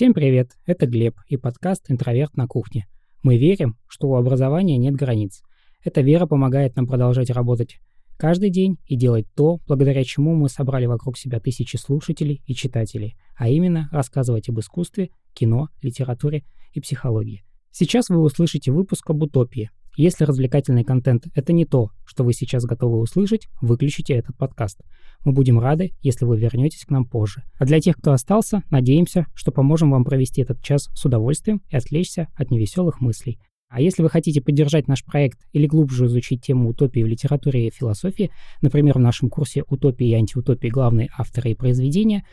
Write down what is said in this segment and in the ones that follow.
Всем привет, это Глеб и подкаст «Интроверт на кухне». Мы верим, что у образования нет границ. Эта вера помогает нам продолжать работать каждый день и делать то, благодаря чему мы собрали вокруг себя тысячи слушателей и читателей, а именно рассказывать об искусстве, кино, литературе и психологии. Сейчас вы услышите выпуск об утопии, если развлекательный контент — это не то, что вы сейчас готовы услышать, выключите этот подкаст. Мы будем рады, если вы вернетесь к нам позже. А для тех, кто остался, надеемся, что поможем вам провести этот час с удовольствием и отвлечься от невеселых мыслей. А если вы хотите поддержать наш проект или глубже изучить тему утопии в литературе и философии, например, в нашем курсе «Утопия и антиутопия. Главные авторы и произведения»,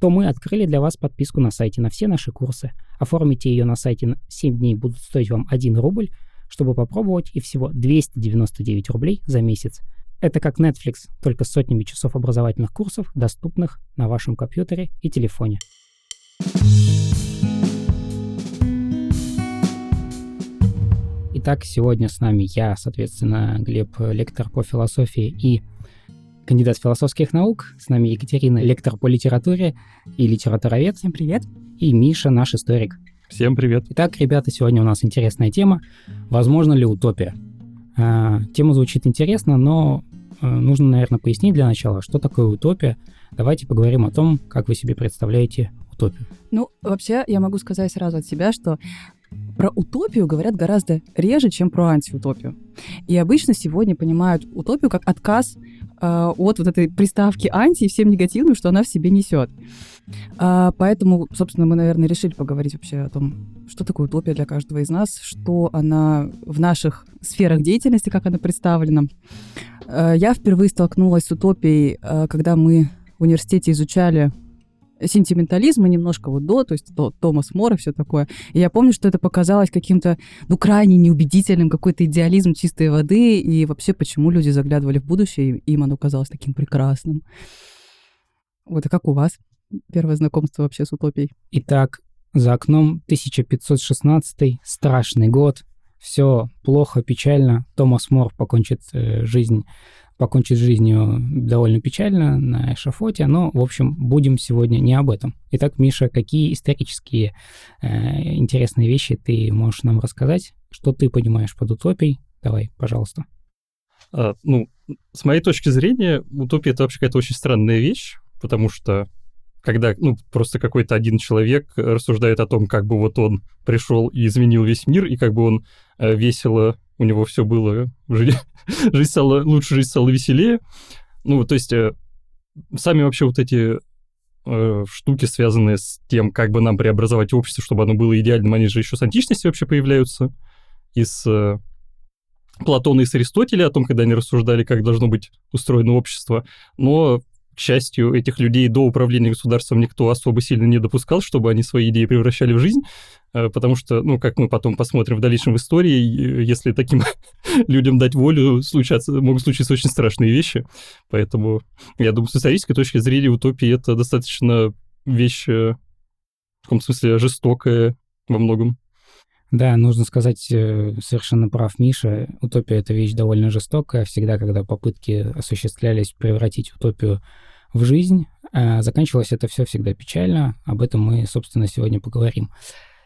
то мы открыли для вас подписку на сайте на все наши курсы. Оформите ее на сайте 7 дней будут стоить вам 1 рубль, чтобы попробовать, и всего 299 рублей за месяц. Это как Netflix, только с сотнями часов образовательных курсов, доступных на вашем компьютере и телефоне. Итак, сегодня с нами я, соответственно, Глеб, лектор по философии и кандидат философских наук. С нами Екатерина, лектор по литературе и литературовед. Всем привет. И Миша, наш историк. Всем привет. Итак, ребята, сегодня у нас интересная тема. Возможно ли утопия? А, тема звучит интересно, но нужно, наверное, пояснить для начала, что такое утопия. Давайте поговорим о том, как вы себе представляете утопию. Ну, вообще, я могу сказать сразу от себя, что про утопию говорят гораздо реже, чем про антиутопию. И обычно сегодня понимают утопию как отказ э, от вот этой приставки анти и всем негативным, что она в себе несет. А, поэтому, собственно, мы, наверное, решили поговорить вообще о том, что такое утопия для каждого из нас, что она в наших сферах деятельности, как она представлена. А, я впервые столкнулась с утопией, а, когда мы в университете изучали сентиментализма немножко вот до, то есть то, Томас Мор и все такое. И я помню, что это показалось каким-то, ну, крайне неубедительным, какой-то идеализм чистой воды, и вообще, почему люди заглядывали в будущее, и им оно казалось таким прекрасным. Вот, а как у вас? первое знакомство вообще с утопией? Итак, за окном 1516 страшный год, все плохо, печально. Томас Мор покончит э, жизнь покончит жизнью довольно печально на эшафоте, но, в общем, будем сегодня не об этом. Итак, Миша, какие исторические э, интересные вещи ты можешь нам рассказать? Что ты понимаешь под утопией? Давай, пожалуйста. А, ну, с моей точки зрения, утопия — это вообще какая-то очень странная вещь, потому что когда ну, просто какой-то один человек рассуждает о том, как бы вот он пришел и изменил весь мир, и как бы он весело, у него все было, жизнь, жизнь стала, лучше жизнь стала веселее. Ну, то есть э, сами вообще вот эти э, штуки, связанные с тем, как бы нам преобразовать общество, чтобы оно было идеальным, они же еще с античности вообще появляются. Из э, Платона и с Аристотеля о том, когда они рассуждали, как должно быть устроено общество. Но к счастью, этих людей до управления государством никто особо сильно не допускал, чтобы они свои идеи превращали в жизнь, э, потому что, ну, как мы потом посмотрим в дальнейшем в истории, если таким людям дать волю, случаться, могут случиться очень страшные вещи. Поэтому, я думаю, с исторической точки зрения утопия — это достаточно вещь, э, в каком смысле, жестокая во многом. Да, нужно сказать, э, совершенно прав Миша, утопия — это вещь довольно жестокая. Всегда, когда попытки осуществлялись превратить утопию в жизнь, э, заканчивалось это все всегда печально. Об этом мы, собственно, сегодня поговорим.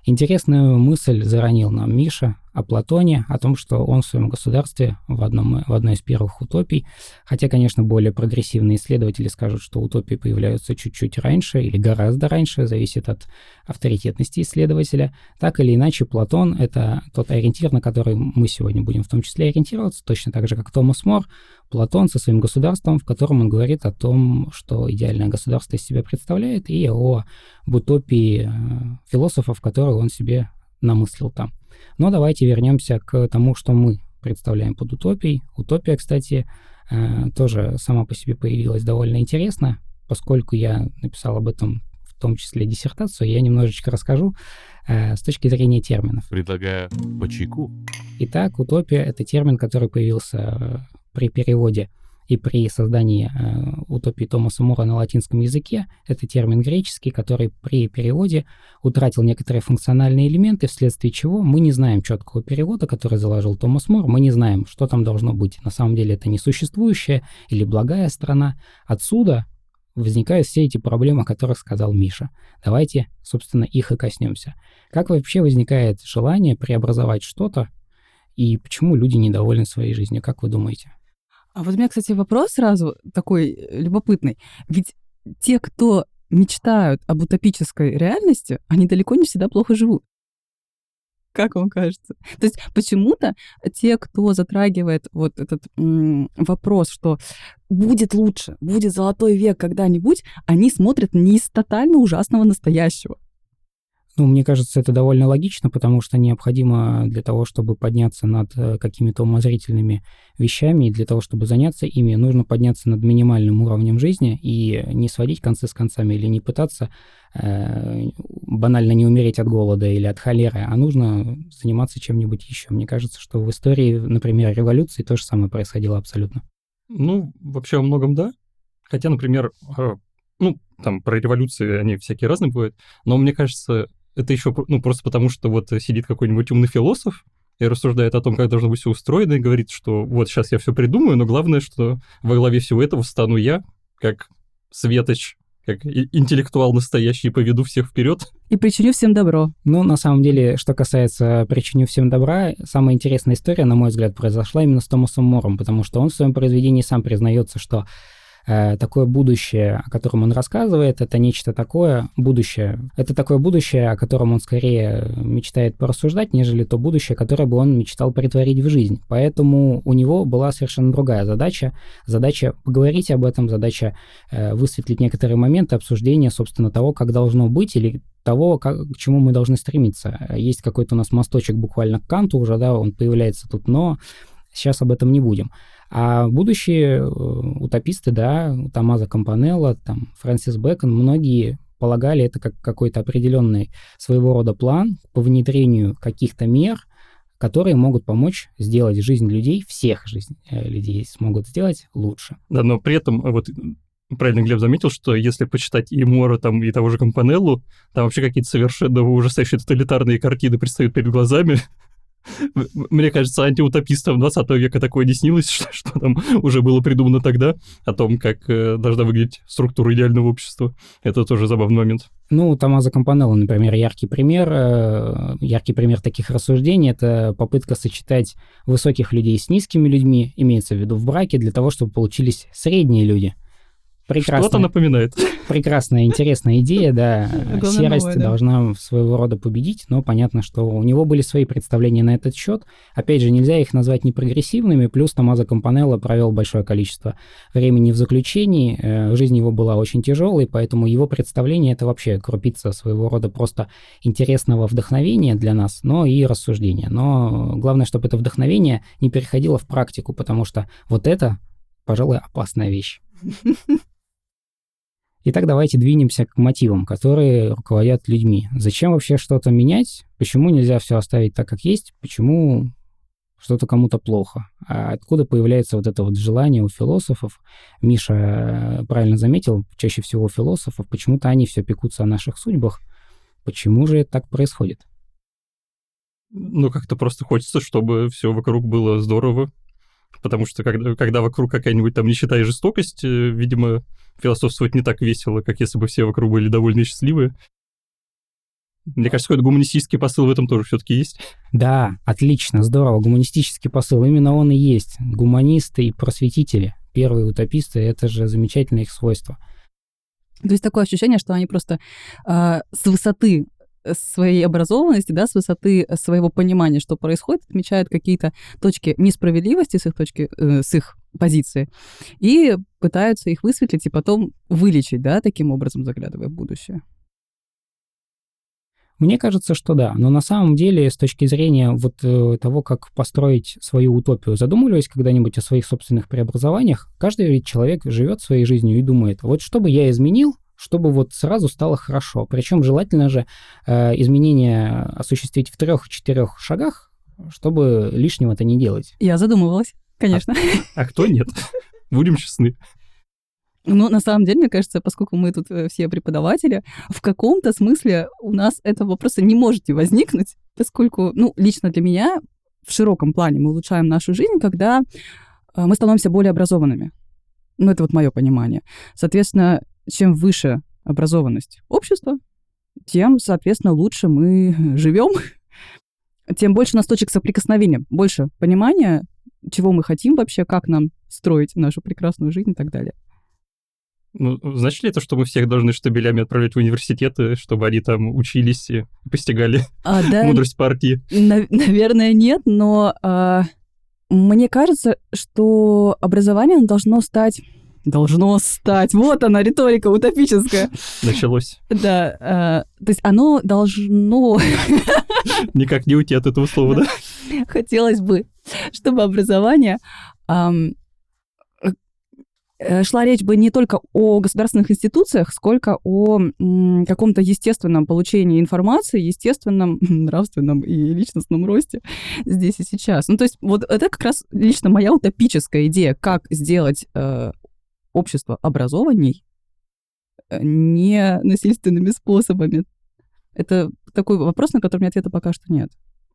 Интересную мысль заронил нам Миша о Платоне, о том, что он в своем государстве в, одном, в одной из первых утопий, хотя, конечно, более прогрессивные исследователи скажут, что утопии появляются чуть-чуть раньше или гораздо раньше, зависит от авторитетности исследователя. Так или иначе, Платон — это тот ориентир, на который мы сегодня будем в том числе ориентироваться, точно так же, как Томас Мор, Платон со своим государством, в котором он говорит о том, что идеальное государство из себя представляет, и о утопии э, философов, которые он себе намыслил там. Но давайте вернемся к тому, что мы представляем под утопией. Утопия, кстати, э, тоже сама по себе появилась довольно интересно, поскольку я написал об этом в том числе диссертацию, я немножечко расскажу э, с точки зрения терминов. Предлагаю по чайку. Итак, утопия — это термин, который появился при переводе и при создании э, утопии Томаса Мура на латинском языке это термин греческий, который при переводе утратил некоторые функциональные элементы, вследствие чего мы не знаем четкого перевода, который заложил Томас Мур, мы не знаем, что там должно быть. На самом деле это несуществующая или благая страна. Отсюда возникают все эти проблемы, о которых сказал Миша. Давайте, собственно, их и коснемся. Как вообще возникает желание преобразовать что-то, и почему люди недовольны своей жизнью, как вы думаете? А вот у меня, кстати, вопрос сразу такой э, любопытный. Ведь те, кто мечтают об утопической реальности, они далеко не всегда плохо живут. Как вам кажется? То есть почему-то те, кто затрагивает вот этот м- вопрос, что будет лучше, будет золотой век когда-нибудь, они смотрят не из тотально ужасного настоящего, ну, мне кажется, это довольно логично, потому что необходимо для того, чтобы подняться над э, какими-то умозрительными вещами, и для того, чтобы заняться ими, нужно подняться над минимальным уровнем жизни и не сводить концы с концами или не пытаться э, банально не умереть от голода или от холеры, а нужно заниматься чем-нибудь еще. Мне кажется, что в истории, например, революции то же самое происходило абсолютно. Ну, вообще во многом да. Хотя, например, э, ну, там про революции они всякие разные бывают, но мне кажется, это еще ну, просто потому, что вот сидит какой-нибудь умный философ и рассуждает о том, как должно быть все устроено, и говорит, что вот сейчас я все придумаю, но главное, что во главе всего этого стану я, как светоч, как интеллектуал настоящий, поведу всех вперед. И причиню всем добро. Ну, на самом деле, что касается причиню всем добра, самая интересная история, на мой взгляд, произошла именно с Томасом Мором, потому что он в своем произведении сам признается, что такое будущее, о котором он рассказывает, это нечто такое будущее. Это такое будущее, о котором он скорее мечтает порассуждать, нежели то будущее, которое бы он мечтал притворить в жизнь. Поэтому у него была совершенно другая задача. Задача поговорить об этом, задача э, высветлить некоторые моменты обсуждения, собственно, того, как должно быть или того, как, к чему мы должны стремиться. Есть какой-то у нас мосточек буквально к Канту уже, да, он появляется тут, но сейчас об этом не будем. А будущие э, утописты, да, Томазо Кампанелло, там, Фрэнсис Бэкон, многие полагали это как какой-то определенный своего рода план по внедрению каких-то мер, которые могут помочь сделать жизнь людей, всех жизнь э, людей смогут сделать лучше. Да, но при этом э, вот правильно Глеб заметил, что если почитать и Мора, там, и того же Компанеллу, там вообще какие-то совершенно ужасающие тоталитарные картины предстают перед глазами, Мне кажется, антиутопистам 20 века такое не снилось, что, что там уже было придумано тогда, о том, как э, должна выглядеть структура идеального общества. Это тоже забавный момент. Ну, Томазо Кампанелло, например, яркий пример. Э, яркий пример таких рассуждений — это попытка сочетать высоких людей с низкими людьми, имеется в виду в браке, для того, чтобы получились средние люди — Прекрасная, Что-то напоминает. Прекрасная, интересная идея, да. Серость должна своего рода победить, но понятно, что у него были свои представления на этот счет. Опять же, нельзя их назвать непрогрессивными, плюс Томазо Компанелло провел большое количество времени в заключении, э, жизнь его была очень тяжелой, поэтому его представление это вообще крупица своего рода просто интересного вдохновения для нас, но и рассуждения. Но главное, чтобы это вдохновение не переходило в практику, потому что вот это, пожалуй, опасная вещь. Итак, давайте двинемся к мотивам, которые руководят людьми. Зачем вообще что-то менять? Почему нельзя все оставить так, как есть? Почему что-то кому-то плохо? А откуда появляется вот это вот желание у философов? Миша э, правильно заметил, чаще всего у философов, почему-то они все пекутся о наших судьбах. Почему же это так происходит? Ну, как-то просто хочется, чтобы все вокруг было здорово, потому что когда, когда вокруг какая-нибудь там нищета и жестокость, э, видимо, философствовать не так весело, как если бы все вокруг были довольны и счастливы. Мне кажется, какой-то гуманистический посыл в этом тоже все-таки есть. Да, отлично, здорово. Гуманистический посыл, именно он и есть. Гуманисты и просветители, первые утописты, это же замечательное их свойство. То есть такое ощущение, что они просто э, с высоты своей образованности, да, с высоты своего понимания, что происходит, отмечают какие-то точки несправедливости с их точки, э, с их позиции, и пытаются их высветлить и потом вылечить, да, таким образом заглядывая в будущее. Мне кажется, что да, но на самом деле с точки зрения вот э, того, как построить свою утопию, задумывались когда-нибудь о своих собственных преобразованиях? Каждый человек живет своей жизнью и думает, вот что бы я изменил, чтобы вот сразу стало хорошо. Причем желательно же э, изменения осуществить в трех-четырех шагах, чтобы лишнего-то не делать. Я задумывалась. Конечно. А, а кто нет? Будем честны. Ну, на самом деле, мне кажется, поскольку мы тут э, все преподаватели, в каком-то смысле у нас этого вопроса не может возникнуть, поскольку, ну, лично для меня в широком плане мы улучшаем нашу жизнь, когда э, мы становимся более образованными. Ну, это вот мое понимание. Соответственно, чем выше образованность общества, тем, соответственно, лучше мы живем, тем больше у нас точек соприкосновения, больше понимания, чего мы хотим вообще, как нам строить нашу прекрасную жизнь и так далее. Ну, значит ли это, что мы всех должны штабелями отправлять в университеты, чтобы они там учились и постигали а, да, мудрость партии? На- наверное, нет, но а, мне кажется, что образование должно стать должно стать. Вот она, риторика утопическая. Началось. Да. Э, то есть оно должно... Никак не уйти от этого слова, да? Хотелось бы, чтобы образование Э, шла речь бы не только о государственных институциях, сколько о каком-то естественном получении информации, естественном нравственном и личностном росте здесь и сейчас. Ну, то есть вот это как раз лично моя утопическая идея, как сделать э, общество образованней э, не насильственными способами. Это такой вопрос, на который меня ответа пока что нет.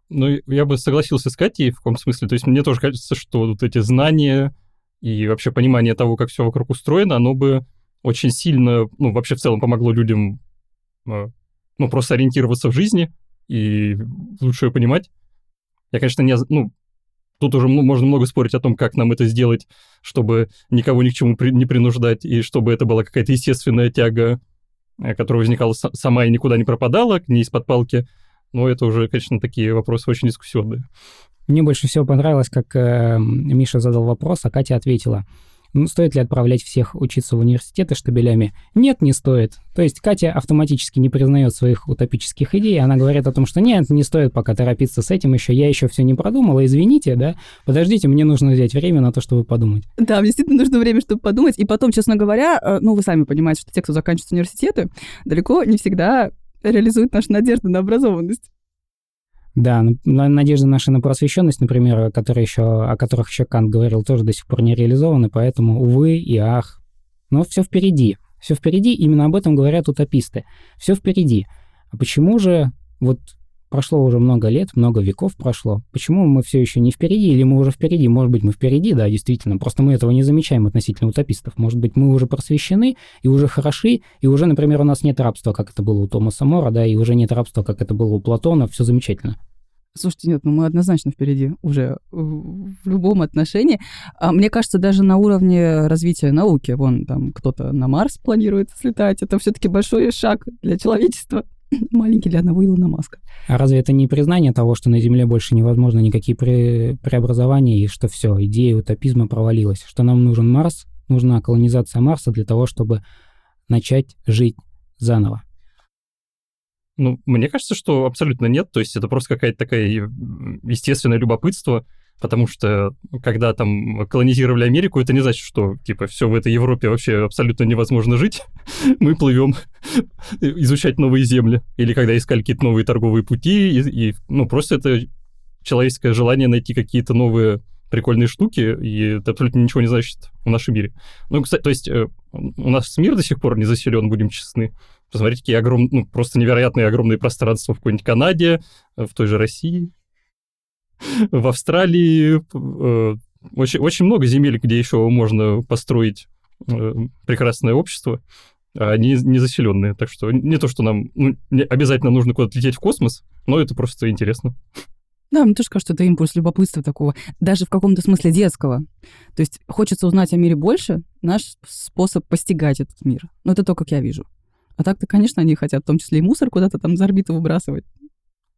Ну, я бы согласился с Катей в каком смысле. То есть мне тоже кажется, что вот эти знания, и вообще понимание того, как все вокруг устроено, оно бы очень сильно, ну, вообще в целом помогло людям, а, ну, просто ориентироваться в жизни и лучше ее понимать. Я, конечно, не... Ну, тут уже можно много спорить о том, как нам это сделать, чтобы никого ни к чему не принуждать, и чтобы это была какая-то естественная тяга, э, которая возникала сама и никуда не пропадала, не из-под палки. Но это уже, конечно, такие вопросы очень дискуссионные. Мне больше всего понравилось, как э, Миша задал вопрос, а Катя ответила. Ну, стоит ли отправлять всех учиться в университеты штабелями? Нет, не стоит. То есть Катя автоматически не признает своих утопических идей, она говорит о том, что нет, не стоит пока торопиться с этим еще, я еще все не продумала, извините, да, подождите, мне нужно взять время на то, чтобы подумать. Да, действительно нужно время, чтобы подумать, и потом, честно говоря, э, ну, вы сами понимаете, что те, кто заканчивает университеты, далеко не всегда реализуют наши надежды на образованность. Да, надежды наши на просвещенность, например, которые еще, о которых еще Кант говорил, тоже до сих пор не реализованы, поэтому, увы и ах. Но все впереди. Все впереди, именно об этом говорят утописты. Все впереди. А почему же вот Прошло уже много лет, много веков прошло. Почему мы все еще не впереди, или мы уже впереди? Может быть, мы впереди, да, действительно. Просто мы этого не замечаем относительно утопистов. Может быть, мы уже просвещены и уже хороши, и уже, например, у нас нет рабства, как это было у Томаса Мора, да, и уже нет рабства, как это было у Платона. Все замечательно. Слушайте, нет, ну мы однозначно впереди уже в любом отношении. А мне кажется, даже на уровне развития науки, вон там кто-то на Марс планирует слетать, это все-таки большой шаг для человечества. маленький для одного Илона Маска. А разве это не признание того, что на Земле больше невозможно никакие пре преобразования, и что все, идея утопизма провалилась, что нам нужен Марс, нужна колонизация Марса для того, чтобы начать жить заново? Ну, мне кажется, что абсолютно нет. То есть это просто какая-то такая естественное любопытство, потому что когда там колонизировали Америку, это не значит, что типа все в этой Европе вообще абсолютно невозможно жить. Мы плывем изучать новые земли. Или когда искали какие-то новые торговые пути, и, и ну просто это человеческое желание найти какие-то новые прикольные штуки, и это абсолютно ничего не значит в нашем мире. Ну, кстати, то есть э, у нас мир до сих пор не заселен, будем честны. Посмотрите, какие огромные, ну, просто невероятные огромные пространства в какой-нибудь Канаде, э, в той же России в Австралии э, очень, очень много земель, где еще можно построить э, прекрасное общество, а они не заселенные. Так что не то, что нам ну, обязательно нужно куда-то лететь в космос, но это просто интересно. Да, мне тоже кажется, это импульс любопытства такого, даже в каком-то смысле детского. То есть хочется узнать о мире больше, наш способ постигать этот мир. Но это то, как я вижу. А так-то, конечно, они хотят в том числе и мусор куда-то там за орбиту выбрасывать.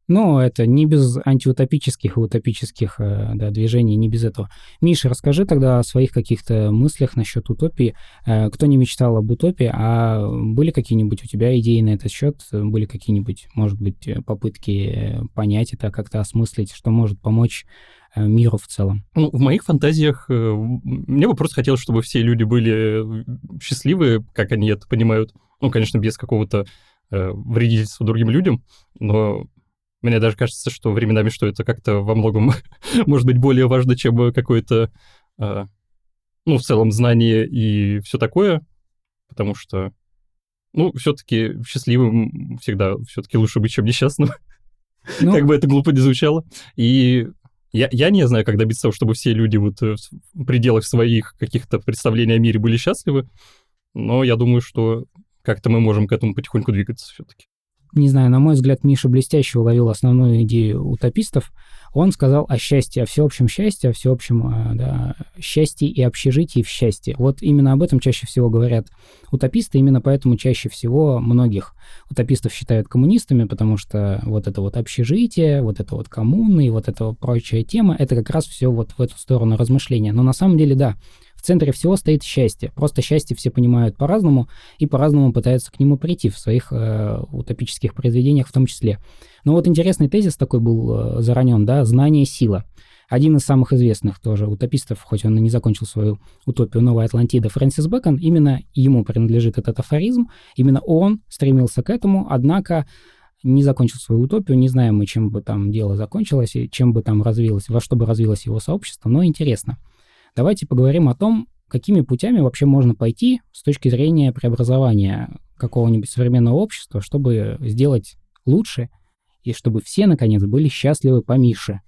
Но это не без антиутопических и утопических э, да, движений, не без этого. Миша, расскажи тогда о своих каких-то мыслях насчет утопии. Э, кто не мечтал об утопии, а были какие-нибудь у тебя идеи на этот счет? Были какие-нибудь, может быть, попытки понять это, как-то осмыслить, что может помочь э, миру в целом? Ну, в моих фантазиях мне бы просто хотелось, чтобы все люди были счастливы, как они это понимают. Ну, конечно, без какого-то вредительства другим людям, но мне даже кажется, что временами, что это как-то во многом может быть более важно, чем какое-то, э, ну, в целом, знание и все такое, потому что, ну, все-таки счастливым всегда все-таки лучше быть, чем несчастным. Ну, как бы это глупо не звучало. И я, я не знаю, как добиться того, чтобы все люди вот в пределах своих каких-то представлений о мире были счастливы. но я думаю, что как-то мы можем к этому потихоньку двигаться все-таки. Не знаю, на мой взгляд, Миша блестяще уловил основную идею утопистов. Он сказал о счастье, о всеобщем счастье, о всеобщем э, да, счастье и общежитии в счастье. Вот именно об этом чаще всего говорят утописты, именно поэтому чаще всего многих утопистов считают коммунистами, потому что вот это вот общежитие, вот это вот коммуны и вот эта вот прочая тема, это как раз все вот в эту сторону размышления. Но на самом деле, да, в центре всего стоит счастье. Просто счастье все понимают по-разному и по-разному пытаются к нему прийти в своих э, утопических произведениях в том числе. Но вот интересный тезис такой был э, заранен, да, знание – сила. Один из самых известных тоже утопистов, хоть он и не закончил свою утопию «Новая Атлантида», Фрэнсис Бэкон, именно ему принадлежит этот афоризм, именно он стремился к этому, однако не закончил свою утопию, не знаем мы, чем бы там дело закончилось, и чем бы там развилось, во что бы развилось его сообщество, но интересно – Давайте поговорим о том, какими путями вообще можно пойти с точки зрения преобразования какого-нибудь современного общества, чтобы сделать лучше и чтобы все, наконец, были счастливы по Мише.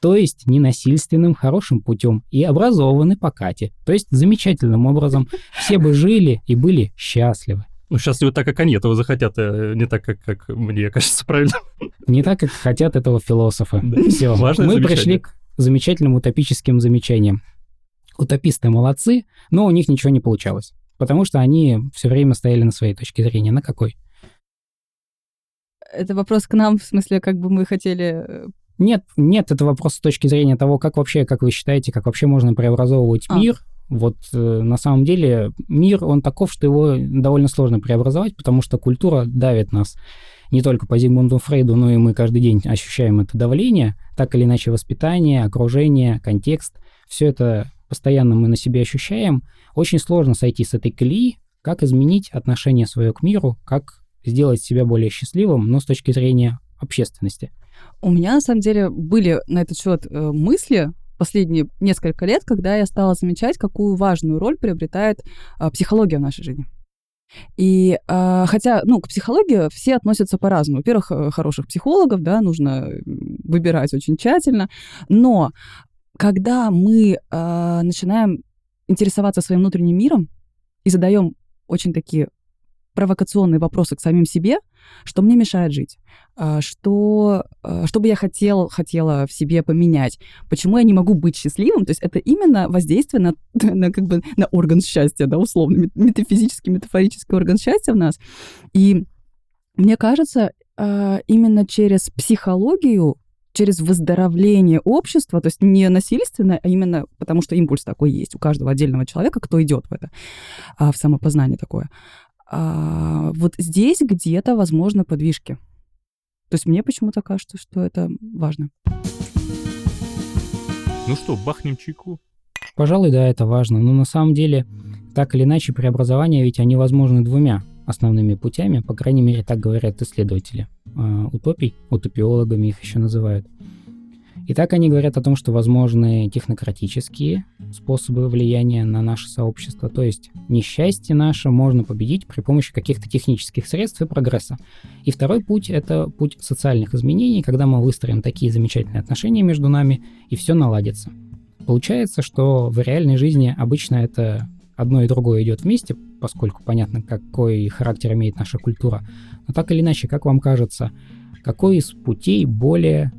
То есть ненасильственным, хорошим путем и образованы по Кате. То есть замечательным образом все бы жили и были счастливы. Ну, счастливы так, как они этого захотят, а не так, как, как мне кажется, правильно? Не так, как хотят этого философа. Да. Все, Важное мы пришли к замечательным утопическим замечаниям. Утописты молодцы, но у них ничего не получалось. Потому что они все время стояли на своей точке зрения. На какой? Это вопрос к нам, в смысле, как бы мы хотели... Э, нет, нет, это вопрос с точки зрения того, как вообще, как вы считаете, как вообще можно преобразовывать а. мир. Вот э, на самом деле мир, он таков, что его довольно сложно преобразовать, потому что культура давит нас не только по Зигмунду Фрейду, но и мы каждый день ощущаем это давление, так или иначе воспитание, окружение, контекст. Все это постоянно мы на себе ощущаем, очень сложно сойти с этой колеи, как изменить отношение свое к миру, как сделать себя более счастливым, но с точки зрения общественности. У меня, на самом деле, были на этот счет э, мысли последние несколько лет, когда я стала замечать, какую важную роль приобретает э, психология в нашей жизни. И э, хотя, ну, к психологии все относятся по-разному. Во-первых, э, хороших психологов, да, нужно выбирать очень тщательно, но когда мы э, начинаем интересоваться своим внутренним миром и задаем очень такие провокационные вопросы к самим себе, что мне мешает жить, что, что бы я хотел, хотела в себе поменять, почему я не могу быть счастливым, то есть это именно воздействие на, на, как бы, на орган счастья, да, условно, метафизический, метафорический орган счастья в нас. И мне кажется, именно через психологию через выздоровление общества, то есть не насильственно, а именно потому, что импульс такой есть у каждого отдельного человека, кто идет в это, а, в самопознание такое. А, вот здесь где-то, возможно, подвижки. То есть мне почему-то кажется, что это важно. Ну что, бахнем чайку? Пожалуй, да, это важно. Но на самом деле, так или иначе, преобразования ведь они возможны двумя основными путями, по крайней мере, так говорят исследователи э, утопий, утопиологами их еще называют. И так они говорят о том, что возможны технократические способы влияния на наше сообщество, то есть несчастье наше можно победить при помощи каких-то технических средств и прогресса. И второй путь — это путь социальных изменений, когда мы выстроим такие замечательные отношения между нами, и все наладится. Получается, что в реальной жизни обычно это одно и другое идет вместе, поскольку понятно, какой характер имеет наша культура. Но так или иначе, как вам кажется, какой из путей более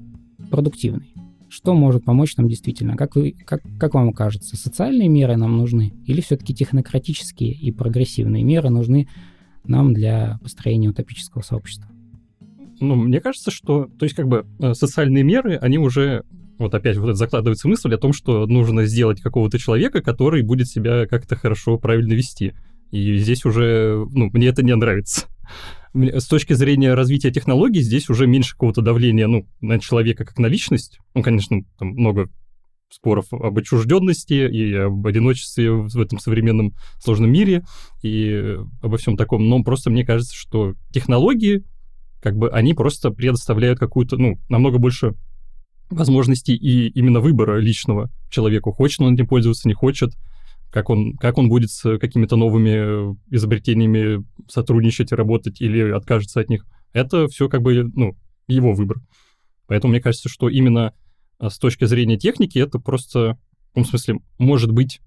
продуктивный? Что может помочь нам действительно? Как, вы, как, как вам кажется, социальные меры нам нужны? Или все-таки технократические и прогрессивные меры нужны нам для построения утопического сообщества? Ну, мне кажется, что, то есть, как бы, э, социальные меры, они уже вот опять вот закладывается мысль о том, что нужно сделать какого-то человека, который будет себя как-то хорошо, правильно вести. И здесь уже, ну, мне это не нравится. С точки зрения развития технологий здесь уже меньше какого-то давления, ну, на человека как на личность. Ну, конечно, там много споров об отчужденности и об одиночестве в этом современном сложном мире и обо всем таком. Но просто мне кажется, что технологии, как бы, они просто предоставляют какую-то, ну, намного больше возможностей и именно выбора личного человеку. Хочет он этим пользоваться, не хочет. Как он, как он будет с какими-то новыми изобретениями сотрудничать и работать или откажется от них. Это все как бы, ну, его выбор. Поэтому мне кажется, что именно а, с точки зрения техники это просто, в том смысле, может быть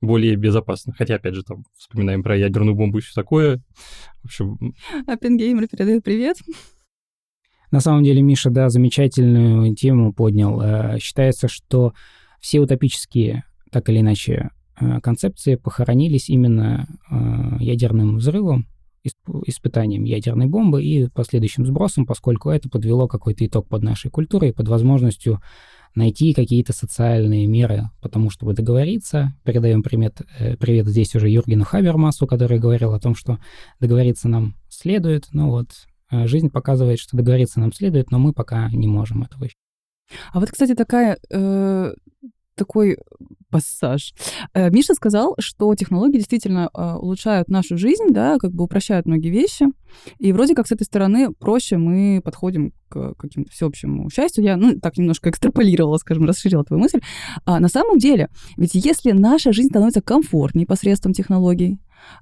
более безопасно. Хотя, опять же, там вспоминаем про ядерную бомбу и все такое. В общем... Оппенгеймер передает привет. На самом деле, Миша, да, замечательную тему поднял. Э, считается, что все утопические, так или иначе, э, концепции похоронились именно э, ядерным взрывом, испытанием ядерной бомбы и последующим сбросом, поскольку это подвело какой-то итог под нашей культурой, под возможностью найти какие-то социальные меры, потому чтобы договориться. Передаем привет, привет здесь уже Юргену Хабермасу, который говорил о том, что договориться нам следует, но вот жизнь показывает, что договориться нам следует, но мы пока не можем этого. А вот, кстати, такая э, такой пассаж. Э, Миша сказал, что технологии действительно э, улучшают нашу жизнь, да, как бы упрощают многие вещи, и вроде как с этой стороны проще мы подходим к каким-то всеобщему счастью. Я, ну, так немножко экстраполировала, скажем, расширила твою мысль. А на самом деле, ведь если наша жизнь становится комфортнее посредством технологий,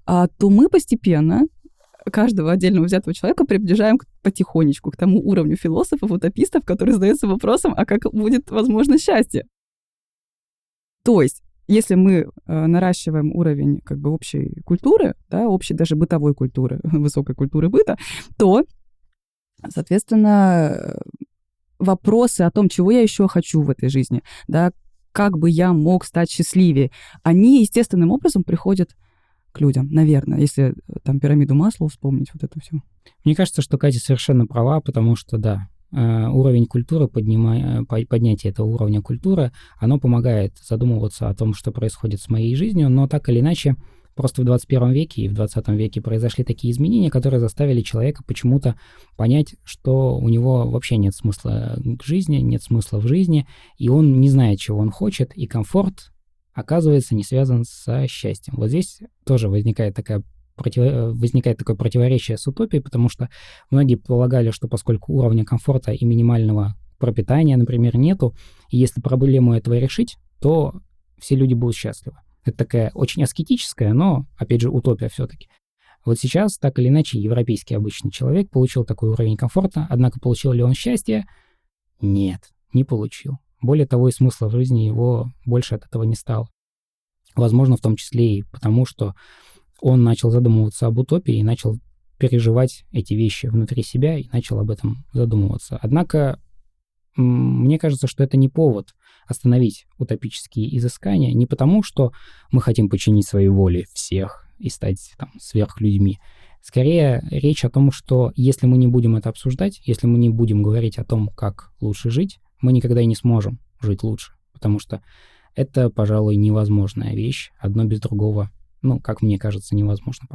а, то мы постепенно каждого отдельного взятого человека приближаем потихонечку к тому уровню философов, утопистов, которые задаются вопросом, а как будет возможно счастье? То есть, если мы э, наращиваем уровень как бы общей культуры, да, общей даже бытовой культуры, высокой культуры быта, то, соответственно, вопросы о том, чего я еще хочу в этой жизни, да, как бы я мог стать счастливее, они естественным образом приходят к людям, наверное, если э, там пирамиду масла вспомнить, вот это все. Мне кажется, что Катя совершенно права, потому что, да, э, уровень культуры, поднимая, поднятие этого уровня культуры, оно помогает задумываться о том, что происходит с моей жизнью, но так или иначе, просто в 21 веке и в 20 веке произошли такие изменения, которые заставили человека почему-то понять, что у него вообще нет смысла к жизни, нет смысла в жизни, и он не знает, чего он хочет, и комфорт оказывается не связан со счастьем. Вот здесь тоже возникает такая. Э, возникает такое противоречие с утопией, потому что многие полагали, что поскольку уровня комфорта и минимального пропитания, например, нету, и если проблему этого решить, то все люди будут счастливы. Это такая очень аскетическая, но, опять же, утопия все-таки. Вот сейчас, так или иначе, европейский обычный человек получил такой уровень комфорта, однако получил ли он счастье? Нет, не получил. Более того, и смысла в жизни его больше от этого не стало. Возможно, в том числе и потому, что он начал задумываться об утопии и начал переживать эти вещи внутри себя и начал об этом задумываться. Однако, мне кажется, что это не повод остановить утопические изыскания, не потому, что мы хотим подчинить своей воле всех и стать там, сверхлюдьми. Скорее, речь о том, что если мы не будем это обсуждать, если мы не будем говорить о том, как лучше жить, мы никогда и не сможем жить лучше, потому что это, пожалуй, невозможная вещь. Одно без другого, ну, как мне кажется, невозможно.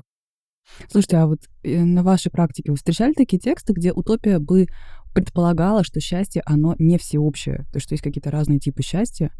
Слушайте, а вот э, на вашей практике вы встречали такие тексты, где утопия бы предполагала, что счастье, оно не всеобщее, то есть, что есть какие-то разные типы счастья,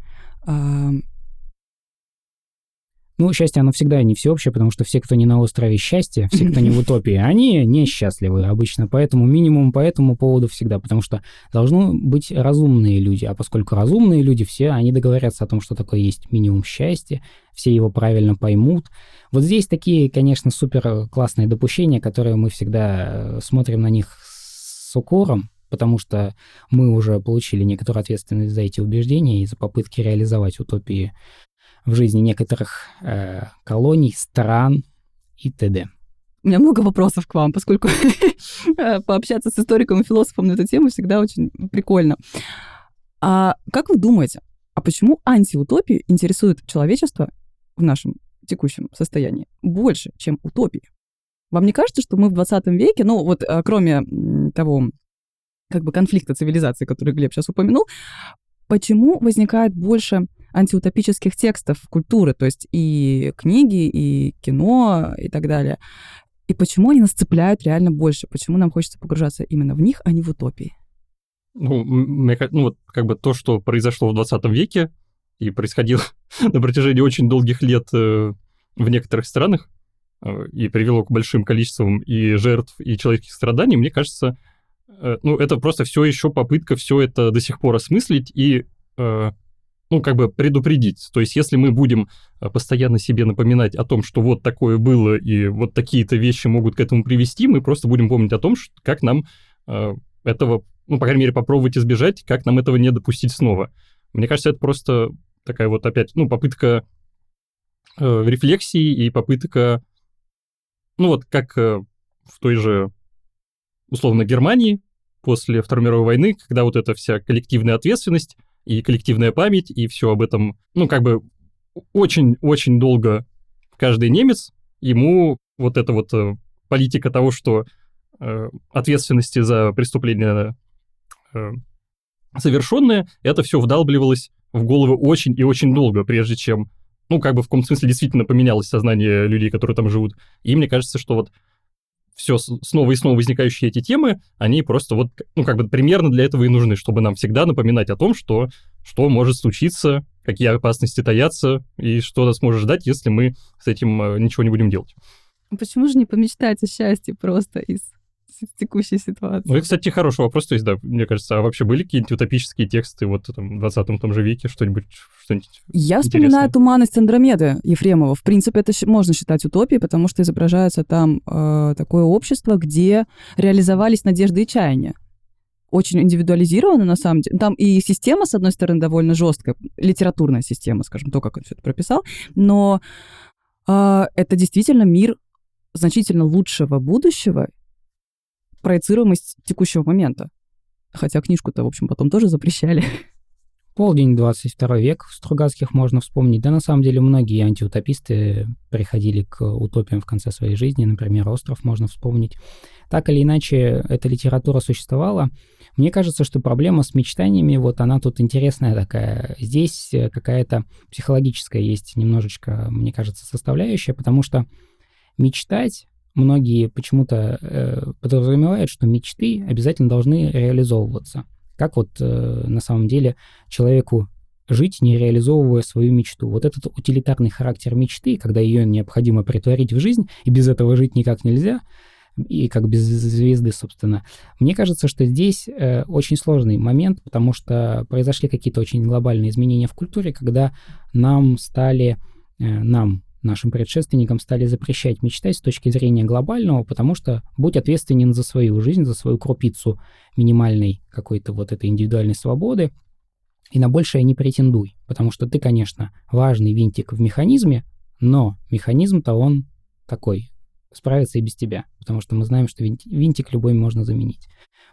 ну, счастье, оно всегда не всеобщее, потому что все, кто не на острове счастья, все, кто не в утопии, они несчастливы обычно. Поэтому минимум по этому поводу всегда, потому что должны быть разумные люди. А поскольку разумные люди, все, они договорятся о том, что такое есть минимум счастья, все его правильно поймут. Вот здесь такие, конечно, супер классные допущения, которые мы всегда э, смотрим на них с укором, потому что мы уже получили некоторую ответственность за эти убеждения и за попытки реализовать утопии в жизни некоторых э, колоний, стран и т.д. У меня много вопросов к вам, поскольку э, пообщаться с историком и философом на эту тему всегда очень прикольно. А как вы думаете, а почему антиутопии интересуют человечество в нашем текущем состоянии больше, чем утопии? Вам не кажется, что мы в 20 веке, ну вот э, кроме того как бы конфликта цивилизации, который Глеб сейчас упомянул, почему возникает больше антиутопических текстов культуры, то есть и книги, и кино, и так далее. И почему они нас цепляют реально больше? Почему нам хочется погружаться именно в них, а не в утопии? Ну, мне, ну вот как бы то, что произошло в 20 веке и происходило на протяжении очень долгих лет э, в некоторых странах э, и привело к большим количествам и жертв, и человеческих страданий, мне кажется, э, ну, это просто все еще попытка все это до сих пор осмыслить и ну, как бы предупредить. То есть, если мы будем э, постоянно себе напоминать о том, что вот такое было, и вот такие-то вещи могут к этому привести, мы просто будем помнить о том, как нам э, этого, ну, по крайней мере, попробовать избежать, как нам этого не допустить снова. Мне кажется, это просто такая вот опять, ну, попытка э, рефлексии и попытка, ну вот как э, в той же, условно, Германии после Второй мировой войны, когда вот эта вся коллективная ответственность и коллективная память, и все об этом, ну, как бы очень-очень долго каждый немец, ему вот эта вот э, политика того, что э, ответственности за преступления э, совершенные, это все вдалбливалось в голову очень и очень долго, прежде чем, ну, как бы в каком-то смысле действительно поменялось сознание людей, которые там живут. И мне кажется, что вот все снова и снова возникающие эти темы, они просто вот, ну, как бы примерно для этого и нужны, чтобы нам всегда напоминать о том, что, что может случиться, какие опасности таятся, и что нас может ждать, если мы с этим э, ничего не будем делать. Почему же не помечтать о счастье просто из текущей ситуации? Ну, это, кстати, хороший вопрос. То есть, да, мне кажется, а вообще были какие-нибудь утопические тексты вот там, в 20 том же веке, что-нибудь что-нибудь Я вспоминаю интересное? «Туманность Андромеды» Ефремова. В принципе, это можно считать утопией, потому что изображается там э, такое общество, где реализовались надежды и чаяния очень индивидуализировано, на самом деле. Там и система, с одной стороны, довольно жесткая, литературная система, скажем, то, как он все это прописал, но э, это действительно мир значительно лучшего будущего, проецируемость текущего момента. Хотя книжку-то, в общем, потом тоже запрещали. Полдень, 22 век, в Стругацких можно вспомнить. Да, на самом деле, многие антиутописты приходили к утопиям в конце своей жизни. Например, «Остров» можно вспомнить. Так или иначе, эта литература существовала. Мне кажется, что проблема с мечтаниями, вот она тут интересная такая. Здесь какая-то психологическая есть немножечко, мне кажется, составляющая, потому что мечтать многие почему-то э, подразумевают, что мечты обязательно должны реализовываться. Как вот э, на самом деле человеку жить, не реализовывая свою мечту. Вот этот утилитарный характер мечты, когда ее необходимо притворить в жизнь, и без этого жить никак нельзя, и как без звезды, собственно. Мне кажется, что здесь э, очень сложный момент, потому что произошли какие-то очень глобальные изменения в культуре, когда нам стали, э, нам, нашим предшественникам стали запрещать мечтать с точки зрения глобального, потому что будь ответственен за свою жизнь, за свою крупицу минимальной какой-то вот этой индивидуальной свободы, и на большее не претендуй, потому что ты, конечно, важный винтик в механизме, но механизм-то он такой, справится и без тебя, потому что мы знаем, что винтик любой можно заменить.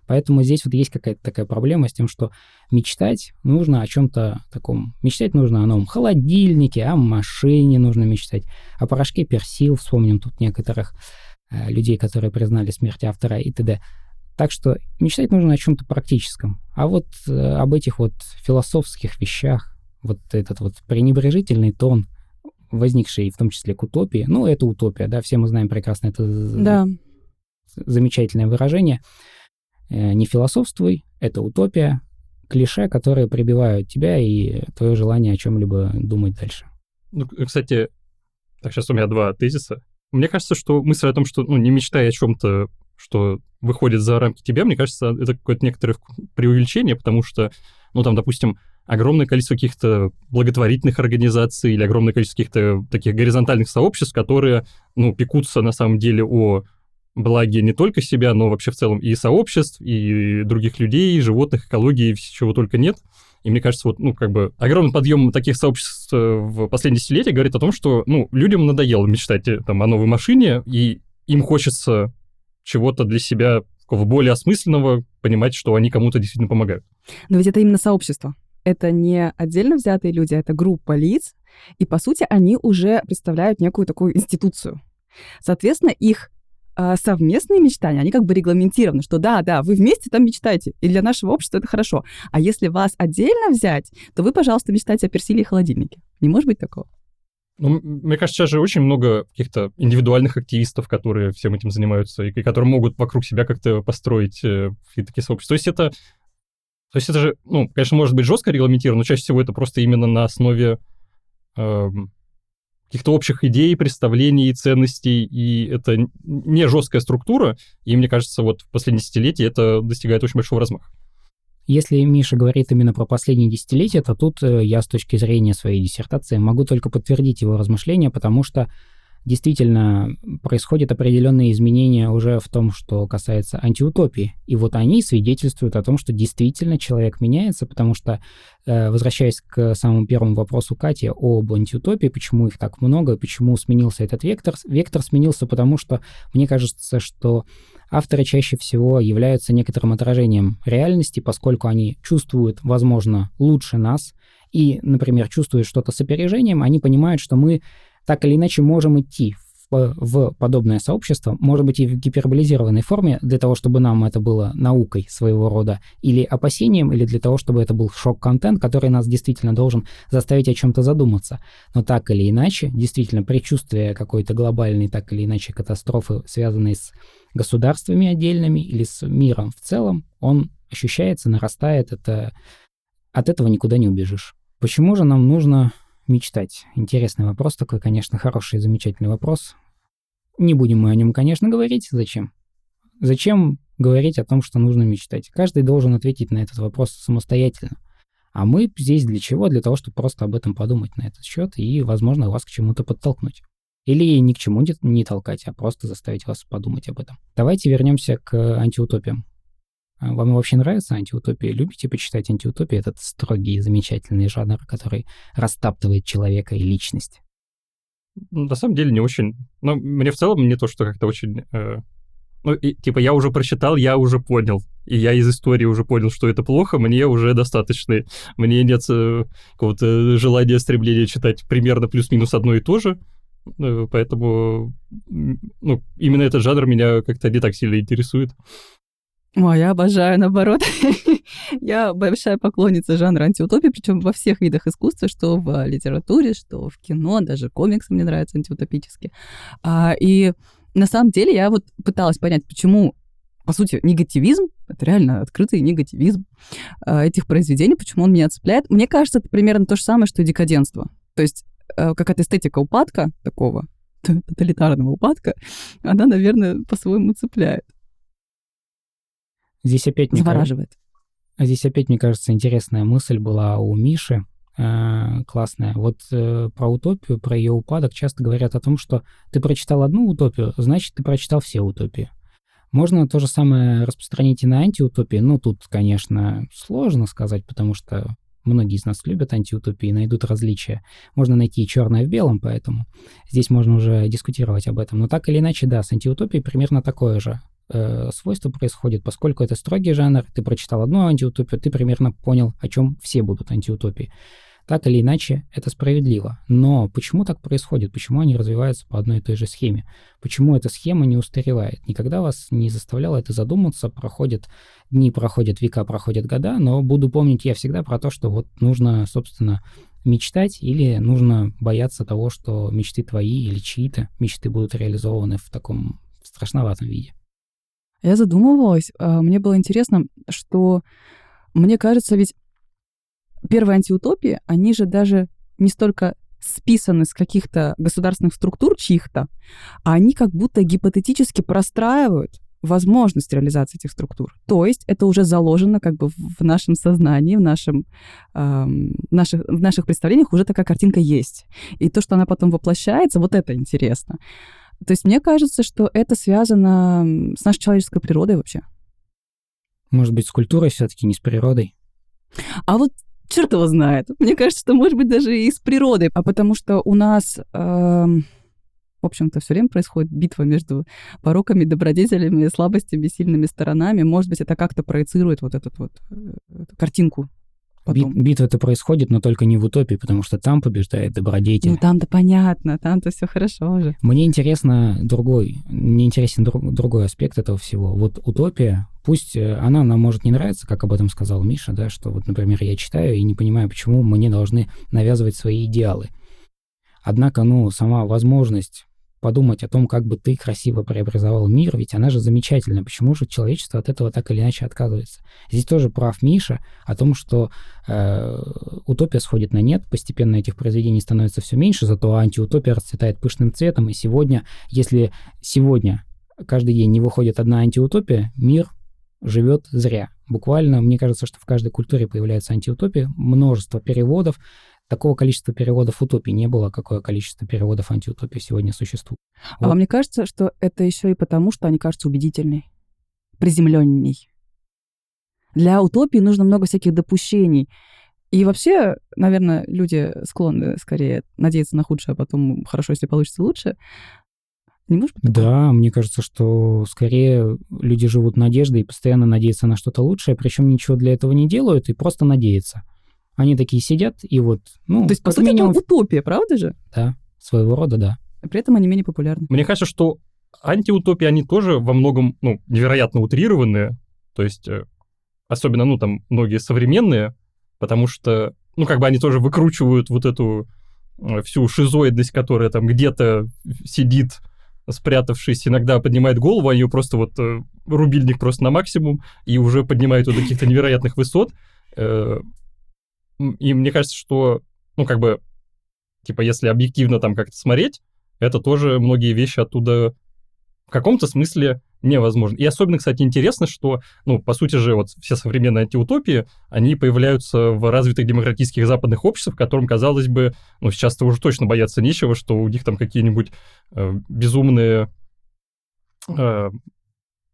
Поэтому здесь вот есть какая-то такая проблема с тем, что мечтать нужно о чем-то таком. Мечтать нужно о новом холодильнике, о машине нужно мечтать, о порошке персил, вспомним тут некоторых э, людей, которые признали смерть автора и т.д. Так что мечтать нужно о чем-то практическом. А вот э, об этих вот философских вещах, вот этот вот пренебрежительный тон, возникший в том числе к утопии, ну, это утопия, да, все мы знаем прекрасно это да. замечательное выражение – Э, не философствуй, это утопия, клише, которые прибивают тебя и твое желание о чем-либо думать дальше. Ну, кстати, так, сейчас у меня два тезиса. Мне кажется, что мысль о том, что ну, не мечтай о чем-то, что выходит за рамки тебя, мне кажется, это какое-то некоторое преувеличение, потому что, ну, там, допустим, огромное количество каких-то благотворительных организаций или огромное количество каких-то таких горизонтальных сообществ, которые, ну, пекутся на самом деле о благе не только себя, но вообще в целом и сообществ, и других людей, и животных, экологии, чего только нет. И мне кажется, вот, ну, как бы огромный подъем таких сообществ э, в последние десятилетия говорит о том, что, ну, людям надоело мечтать э, там о новой машине, и им хочется чего-то для себя такого более осмысленного, понимать, что они кому-то действительно помогают. Но ведь это именно сообщество. Это не отдельно взятые люди, а это группа лиц, и, по сути, они уже представляют некую такую институцию. Соответственно, их а, совместные мечтания, они как бы регламентированы, что да, да, вы вместе там мечтаете, и для нашего общества это хорошо. А если вас отдельно взять, то вы, пожалуйста, мечтайте о персиле и холодильнике. Не может быть такого. Ну, мне кажется, сейчас же очень много каких-то индивидуальных активистов, которые всем этим занимаются, и, и которые могут вокруг себя как-то построить э, такие сообщества. То есть это, то есть это же, ну, конечно, может быть жестко регламентировано, но чаще всего это просто именно на основе э, каких-то общих идей, представлений, ценностей, и это не жесткая структура, и мне кажется, вот в последние десятилетия это достигает очень большого размаха. Если Миша говорит именно про последние десятилетия, то тут э, я с точки зрения своей диссертации могу только подтвердить его размышления, потому что действительно происходят определенные изменения уже в том, что касается антиутопии. И вот они свидетельствуют о том, что действительно человек меняется, потому что, э, возвращаясь к самому первому вопросу Кати об антиутопии, почему их так много, почему сменился этот вектор, вектор сменился потому, что мне кажется, что авторы чаще всего являются некоторым отражением реальности, поскольку они чувствуют, возможно, лучше нас, и, например, чувствуют что-то с опережением, они понимают, что мы так или иначе можем идти в, в подобное сообщество, может быть, и в гиперболизированной форме, для того, чтобы нам это было наукой своего рода, или опасением, или для того, чтобы это был шок-контент, который нас действительно должен заставить о чем-то задуматься. Но так или иначе, действительно, предчувствие какой-то глобальной, так или иначе, катастрофы, связанной с государствами отдельными или с миром в целом, он ощущается, нарастает, это... от этого никуда не убежишь. Почему же нам нужно мечтать? Интересный вопрос такой, конечно, хороший, замечательный вопрос. Не будем мы о нем, конечно, говорить. Зачем? Зачем говорить о том, что нужно мечтать? Каждый должен ответить на этот вопрос самостоятельно. А мы здесь для чего? Для того, чтобы просто об этом подумать на этот счет и, возможно, вас к чему-то подтолкнуть. Или ни к чему не толкать, а просто заставить вас подумать об этом. Давайте вернемся к антиутопиям. А вам вообще нравится антиутопия? Любите почитать антиутопию? Этот строгий, замечательный жанр, который растаптывает человека и личность. На самом деле не очень. Но мне в целом не то, что как-то очень... Э, ну, и, типа, я уже прочитал, я уже понял. И я из истории уже понял, что это плохо, мне уже достаточно. Мне нет э, какого-то желания, стремления читать примерно плюс-минус одно и то же. Э, поэтому ну, именно этот жанр меня как-то не так сильно интересует. Ой, я обожаю, наоборот. я большая поклонница жанра антиутопии, причем во всех видах искусства, что в литературе, что в кино, даже комиксы мне нравятся антиутопические. А, и на самом деле я вот пыталась понять, почему по сути, негативизм, это реально открытый негативизм э, этих произведений, почему он меня цепляет. Мне кажется, это примерно то же самое, что и декаденство. То есть э, какая-то эстетика упадка такого, тоталитарного упадка, она, наверное, по-своему цепляет. Здесь опять... Завораживает. Мне, здесь опять, мне кажется, интересная мысль была у Миши, э, классная. Вот э, про утопию, про ее упадок часто говорят о том, что ты прочитал одну утопию, значит, ты прочитал все утопии. Можно то же самое распространить и на антиутопии. Ну, тут, конечно, сложно сказать, потому что многие из нас любят антиутопии и найдут различия. Можно найти и черное в белом, поэтому здесь можно уже дискутировать об этом. Но так или иначе, да, с антиутопией примерно такое же э, свойство происходит, поскольку это строгий жанр, ты прочитал одну антиутопию, ты примерно понял, о чем все будут антиутопии. Так или иначе, это справедливо. Но почему так происходит? Почему они развиваются по одной и той же схеме? Почему эта схема не устаревает? Никогда вас не заставляло это задуматься. Проходят дни, проходят века, проходят года, но буду помнить я всегда про то, что вот нужно, собственно, мечтать или нужно бояться того, что мечты твои или чьи-то мечты будут реализованы в таком страшноватом виде. Я задумывалась, а, мне было интересно, что мне кажется, ведь первые антиутопии, они же даже не столько списаны с каких-то государственных структур чьих-то, а они как будто гипотетически простраивают возможность реализации этих структур. То есть это уже заложено как бы в нашем сознании, в, нашем, э, наших, в наших представлениях уже такая картинка есть. И то, что она потом воплощается, вот это интересно. То есть мне кажется, что это связано с нашей человеческой природой вообще. Может быть, с культурой все-таки, не с природой? А вот черт его знает. Мне кажется, что может быть даже и с природой. А потому что у нас... Э, в общем-то, все время происходит битва между пороками, добродетелями, слабостями, сильными сторонами. Может быть, это как-то проецирует вот эту вот э, картинку Потом. Битва-то происходит, но только не в утопии, потому что там побеждает добродетель. Ну там-то понятно, там-то все хорошо уже. Мне интересно другой, мне интересен друг, другой аспект этого всего. Вот утопия, пусть э, она нам может не нравиться, как об этом сказал Миша, да, что вот, например, я читаю и не понимаю, почему мне должны навязывать свои идеалы. Однако, ну, сама возможность подумать о том, как бы ты красиво преобразовал мир, ведь она же замечательная. Почему же человечество от этого так или иначе отказывается? Здесь тоже прав Миша о том, что э, утопия сходит на нет, постепенно этих произведений становится все меньше, зато антиутопия расцветает пышным цветом, и сегодня, если сегодня каждый день не выходит одна антиутопия, мир живет зря. Буквально, мне кажется, что в каждой культуре появляется антиутопия, множество переводов, такого количества переводов утопии не было, какое количество переводов антиутопии сегодня существует. А вот. вам не кажется, что это еще и потому, что они кажутся убедительней, приземленней? Для утопии нужно много всяких допущений. И вообще, наверное, люди склонны скорее надеяться на худшее, а потом хорошо, если получится лучше. Не может быть? Да, мне кажется, что скорее люди живут надеждой и постоянно надеются на что-то лучшее, причем ничего для этого не делают и просто надеются. Они такие сидят и вот, ну, То есть, по сути, минимум... это утопия, правда же? Да, своего рода, да. При этом они менее популярны. Мне кажется, что антиутопии, они тоже во многом, ну, невероятно утрированные. То есть, э, особенно, ну, там, многие современные, потому что, ну, как бы они тоже выкручивают вот эту э, всю шизоидность, которая там где-то сидит, спрятавшись, иногда поднимает голову, а ее просто вот э, рубильник просто на максимум, и уже поднимает до каких-то невероятных высот. И мне кажется, что, ну, как бы, типа, если объективно там как-то смотреть, это тоже многие вещи оттуда в каком-то смысле невозможно. И особенно, кстати, интересно, что, ну, по сути же, вот все современные антиутопии, они появляются в развитых демократических западных обществах, которым, казалось бы, ну, сейчас-то уже точно бояться нечего, что у них там какие-нибудь э, безумные э,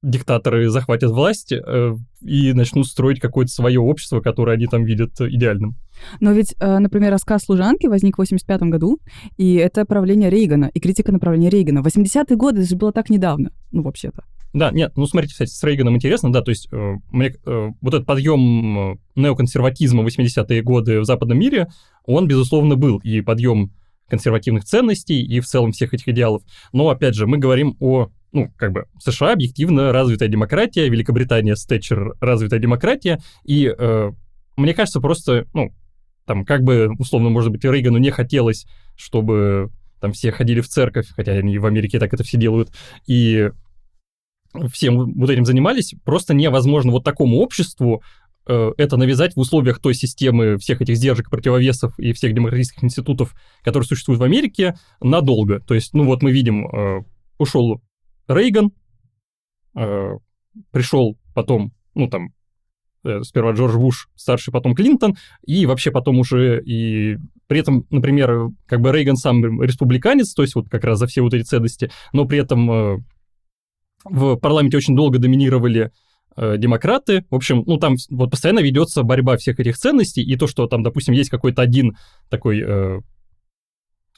диктаторы захватят власть э, и начнут строить какое-то свое общество, которое они там видят идеальным. Но ведь, э, например, рассказ «Служанки» возник в 85 году, и это правление Рейгана, и критика направления Рейгана. В 80-е годы, это же было так недавно, ну, вообще-то. Да, нет, ну смотрите, кстати, с Рейганом интересно, да, то есть э, мне, э, вот этот подъем э, неоконсерватизма в 80-е годы в западном мире, он, безусловно, был, и подъем консервативных ценностей, и в целом всех этих идеалов. Но, опять же, мы говорим о ну, как бы, США объективно развитая демократия, Великобритания с Тэтчер развитая демократия, и э, мне кажется, просто, ну, там, как бы, условно, может быть, Рейгану не хотелось, чтобы там все ходили в церковь, хотя они в Америке так это все делают, и всем вот этим занимались, просто невозможно вот такому обществу э, это навязать в условиях той системы всех этих сдержек, противовесов и всех демократических институтов, которые существуют в Америке, надолго. То есть, ну вот мы видим, э, ушел Рейган, э, пришел потом, ну там, э, сперва Джордж Буш, старший, потом Клинтон, и вообще потом уже и при этом, например, как бы Рейган сам республиканец, то есть вот как раз за все вот эти ценности, но при этом э, в парламенте очень долго доминировали э, демократы. В общем, ну там вот постоянно ведется борьба всех этих ценностей, и то, что там, допустим, есть какой-то один такой э,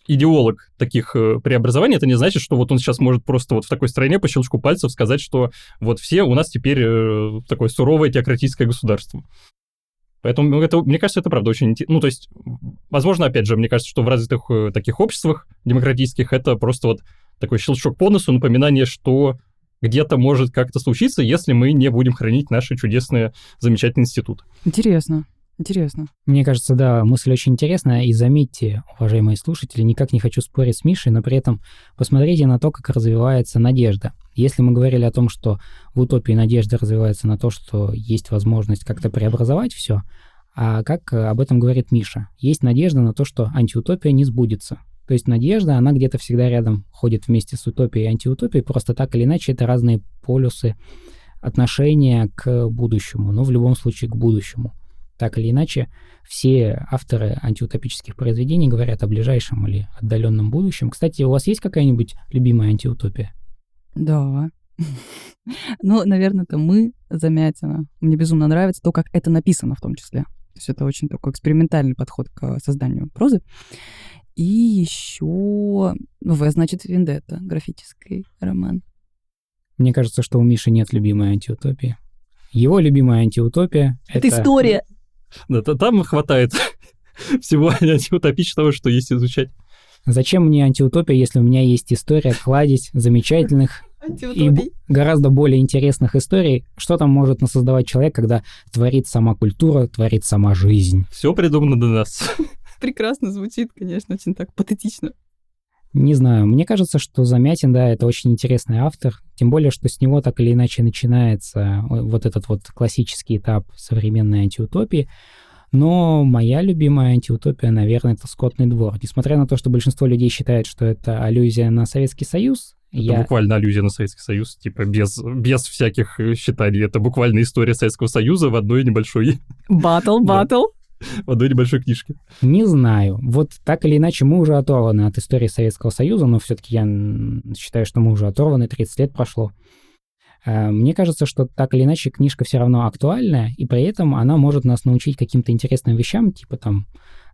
идеолог таких э, преобразований, это не значит, что вот он сейчас может просто вот в такой стране по щелчку пальцев сказать, что вот все у нас теперь э, такое суровое теократическое государство. Поэтому это, мне кажется, это правда очень интересно. Ну, то есть, возможно, опять же, мне кажется, что в развитых э, таких обществах демократических это просто вот такой щелчок по носу, напоминание, что где-то может как-то случиться, если мы не будем хранить наши чудесные, замечательные институты. Интересно. Интересно. Мне кажется, да, мысль очень интересная. И заметьте, уважаемые слушатели, никак не хочу спорить с Мишей, но при этом посмотрите на то, как развивается надежда. Если мы говорили о том, что в утопии надежда развивается на то, что есть возможность как-то преобразовать все, а как об этом говорит Миша? Есть надежда на то, что антиутопия не сбудется. То есть надежда, она где-то всегда рядом ходит вместе с утопией и антиутопией, просто так или иначе это разные полюсы отношения к будущему, но в любом случае к будущему. Так или иначе, все авторы антиутопических произведений говорят о ближайшем или отдаленном будущем. Кстати, у вас есть какая-нибудь любимая антиутопия? Да. Ну, наверное, это мы, Замятина. Мне безумно нравится то, как это написано в том числе. То есть это очень такой экспериментальный подход к созданию прозы. И еще, ну, В, значит, Вендетта, графический роман. Мне кажется, что у Миши нет любимой антиутопии. Его любимая антиутопия — это... Это история. Да, там хватает всего антиутопичного, что есть изучать. Зачем мне антиутопия, если у меня есть история, кладезь замечательных и гораздо более интересных историй, что там может насоздавать человек, когда творит сама культура, творит сама жизнь. Все придумано до нас. Прекрасно звучит, конечно, очень так патетично. Не знаю, мне кажется, что Замятин, да, это очень интересный автор, тем более, что с него так или иначе начинается вот этот вот классический этап современной антиутопии. Но моя любимая антиутопия, наверное, это «Скотный двор». Несмотря на то, что большинство людей считает, что это аллюзия на Советский Союз, это я... буквально аллюзия на Советский Союз, типа без, без всяких считаний. Это буквально история Советского Союза в одной небольшой... Батл, батл. В одной небольшой книжке. Не знаю. Вот так или иначе мы уже оторваны от истории Советского Союза, но все-таки я считаю, что мы уже оторваны, 30 лет прошло. Э, мне кажется, что так или иначе книжка все равно актуальная, и при этом она может нас научить каким-то интересным вещам, типа там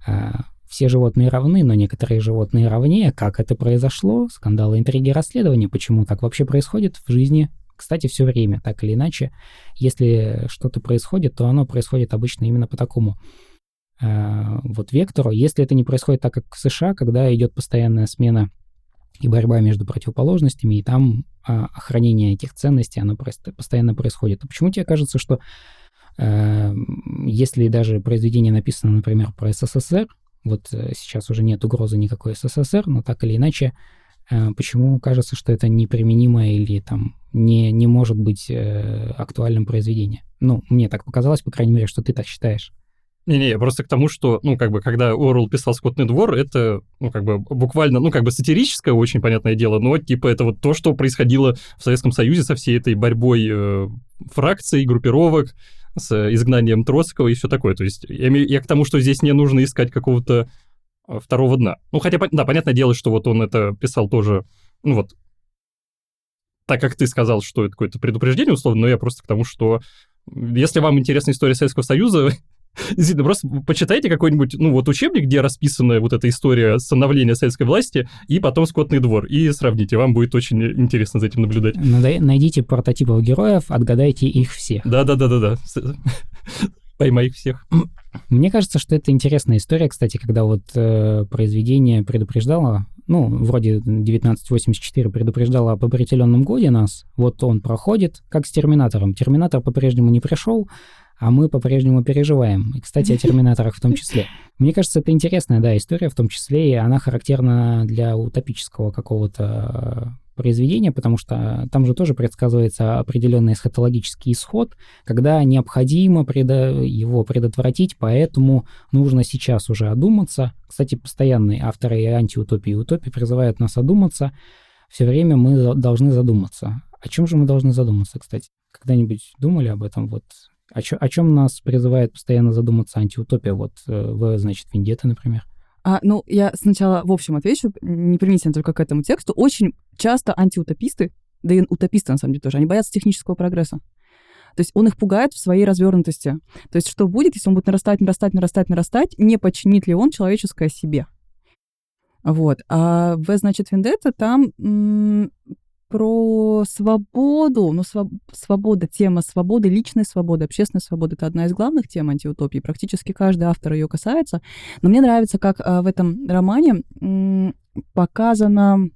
э, все животные равны, но некоторые животные равнее, как это произошло, скандалы, интриги, расследования, почему так вообще происходит в жизни, кстати, все время, так или иначе. Если что-то происходит, то оно происходит обычно именно по такому вот вектору. Если это не происходит так, как в США, когда идет постоянная смена и борьба между противоположностями, и там э, охранение этих ценностей, оно просто постоянно происходит. А почему тебе кажется, что э, если даже произведение написано, например, про СССР, вот э, сейчас уже нет угрозы никакой СССР, но так или иначе, э, почему кажется, что это неприменимое или там не, не может быть э, актуальным произведение? Ну, мне так показалось, по крайней мере, что ты так считаешь. Не-не, просто к тому, что, ну, как бы, когда Орл писал «Скотный двор», это, ну, как бы, буквально, ну, как бы, сатирическое, очень понятное дело, но, типа, это вот то, что происходило в Советском Союзе со всей этой борьбой э, фракций, группировок, с изгнанием Троцкого и все такое. То есть я, я к тому, что здесь не нужно искать какого-то а, второго дна. Ну, хотя, да, понятное дело, что вот он это писал тоже, ну вот, так как ты сказал, что это какое-то предупреждение, условно, но я просто к тому, что если вам интересна история Советского Союза, Действительно, просто почитайте какой-нибудь, ну, вот учебник, где расписана вот эта история становления советской власти, и потом «Скотный двор», и сравните, вам будет очень интересно за этим наблюдать. Найдите прототипов героев, отгадайте их всех. Да-да-да-да-да. Поймай их всех. Мне кажется, что это интересная история, кстати, когда вот э, произведение предупреждало, ну, вроде 1984 предупреждало об определенном годе нас, вот он проходит, как с Терминатором. Терминатор по-прежнему не пришел, а мы по-прежнему переживаем. И, кстати, о терминаторах в том числе. Мне кажется, это интересная, да, история в том числе, и она характерна для утопического какого-то произведения, потому что там же тоже предсказывается определенный эсхатологический исход, когда необходимо предо... его предотвратить, поэтому нужно сейчас уже одуматься. Кстати, постоянные авторы и антиутопии и утопии призывают нас одуматься. Все время мы должны задуматься. О чем же мы должны задуматься, кстати? Когда-нибудь думали об этом? Вот о, чё, о чем нас призывает постоянно задуматься антиутопия? Вот э, в, значит, Вендетта, например. А, ну, я сначала в общем отвечу, не применительно только к этому тексту. Очень часто антиутописты, да и утописты, на самом деле, тоже, они боятся технического прогресса. То есть он их пугает в своей развернутости. То есть что будет, если он будет нарастать, нарастать, нарастать, нарастать, не починит ли он человеческое себе? Вот. А в, значит, Вендетта там про свободу, ну, своб свобода, тема свободы, личной свободы, общественной свободы — это одна из главных тем антиутопии. Практически каждый автор ее касается. Но мне нравится, как а, в этом романе показано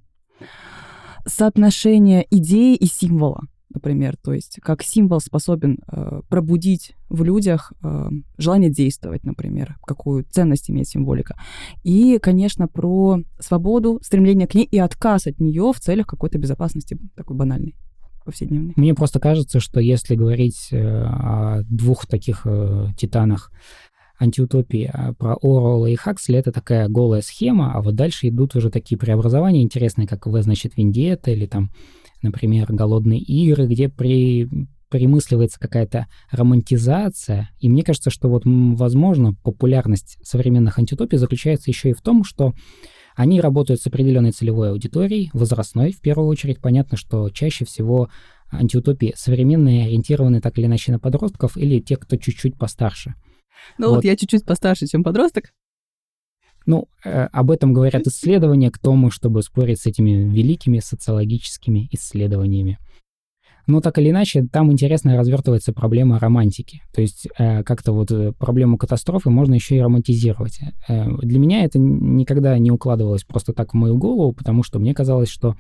соотношение идеи и символа например, то есть как символ способен э, пробудить в людях э, желание действовать, например, какую ценность имеет символика. И, конечно, про свободу, стремление к ней и отказ от нее в целях какой-то безопасности, такой банальной повседневной. Мне просто кажется, что если говорить э, о двух таких э, титанах антиутопии, а про Орвелла и Хаксли это такая голая схема, а вот дальше идут уже такие преобразования интересные, как В, значит, Вендетта или там например, «Голодные игры», где при примысливается какая-то романтизация. И мне кажется, что вот, возможно, популярность современных антитопий заключается еще и в том, что они работают с определенной целевой аудиторией, возрастной в первую очередь. Понятно, что чаще всего антиутопии современные ориентированы так или иначе на подростков или те, кто чуть-чуть постарше. Ну вот, вот я чуть-чуть постарше, чем подросток. Ну, э, об этом говорят исследования, кто мы, чтобы спорить с этими великими социологическими исследованиями. Но так или иначе, там интересно развертывается проблема романтики. То есть э, как-то вот э, проблему катастрофы можно еще и романтизировать. Э, для меня это никогда не укладывалось просто так в мою голову, потому что мне казалось, что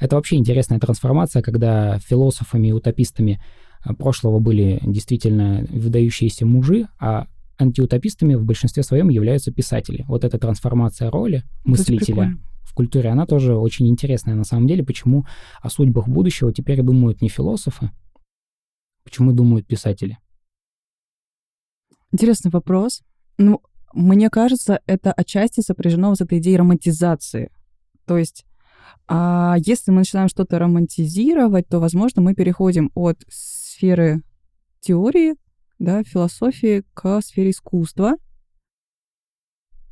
это вообще интересная трансформация, когда философами и утопистами э, прошлого были действительно выдающиеся мужи, а антиутопистами в большинстве своем являются писатели. Вот эта трансформация роли мыслителя в культуре, она тоже очень интересная на самом деле. Почему о судьбах будущего теперь думают не философы, почему думают писатели? Интересный вопрос. Ну, мне кажется, это отчасти сопряжено с этой идеей романтизации. То есть, а если мы начинаем что-то романтизировать, то, возможно, мы переходим от сферы теории да, философии к сфере искусства,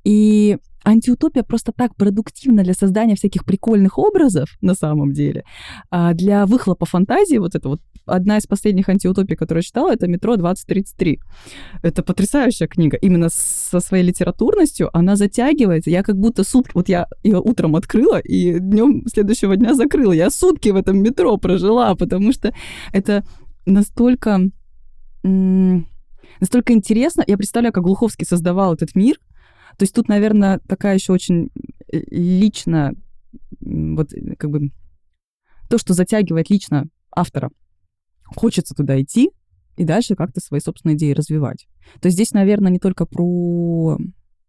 И антиутопия просто так продуктивна для создания всяких прикольных образов на самом деле. А для выхлопа фантазии, вот это вот одна из последних антиутопий, которую я читала, это «Метро 2033». Это потрясающая книга. Именно со своей литературностью она затягивается. Я как будто сутки... Вот я ее утром открыла и днем следующего дня закрыла. Я сутки в этом метро прожила, потому что это настолько... Настолько интересно. Я представляю, как Глуховский создавал этот мир, то есть тут, наверное, такая еще очень э, лично, вот как бы то, что затягивает лично автора. Хочется туда идти и дальше как-то свои собственные идеи развивать. То есть здесь, наверное, не только про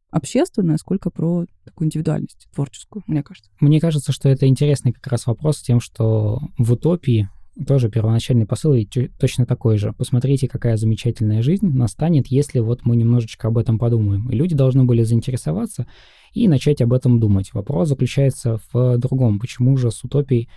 общественное, сколько про такую индивидуальность творческую, мне кажется. Мне кажется, что это интересный как раз вопрос тем, что в утопии тоже первоначальный посыл и точно такой же. Посмотрите, какая замечательная жизнь настанет, если вот мы немножечко об этом подумаем. И люди должны были заинтересоваться и начать об этом думать. Вопрос заключается в другом. Почему же с утопией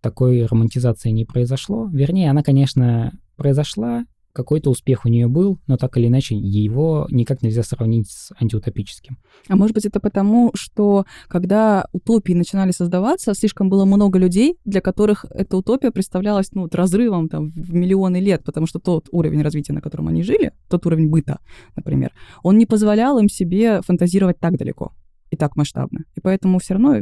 такой романтизации не произошло? Вернее, она, конечно, произошла, какой-то успех у нее был, но так или иначе его никак нельзя сравнить с антиутопическим. А может быть это потому, что когда утопии начинали создаваться, слишком было много людей, для которых эта утопия представлялась ну, вот, разрывом там, в миллионы лет, потому что тот уровень развития, на котором они жили, тот уровень быта, например, он не позволял им себе фантазировать так далеко и так масштабно. И поэтому все равно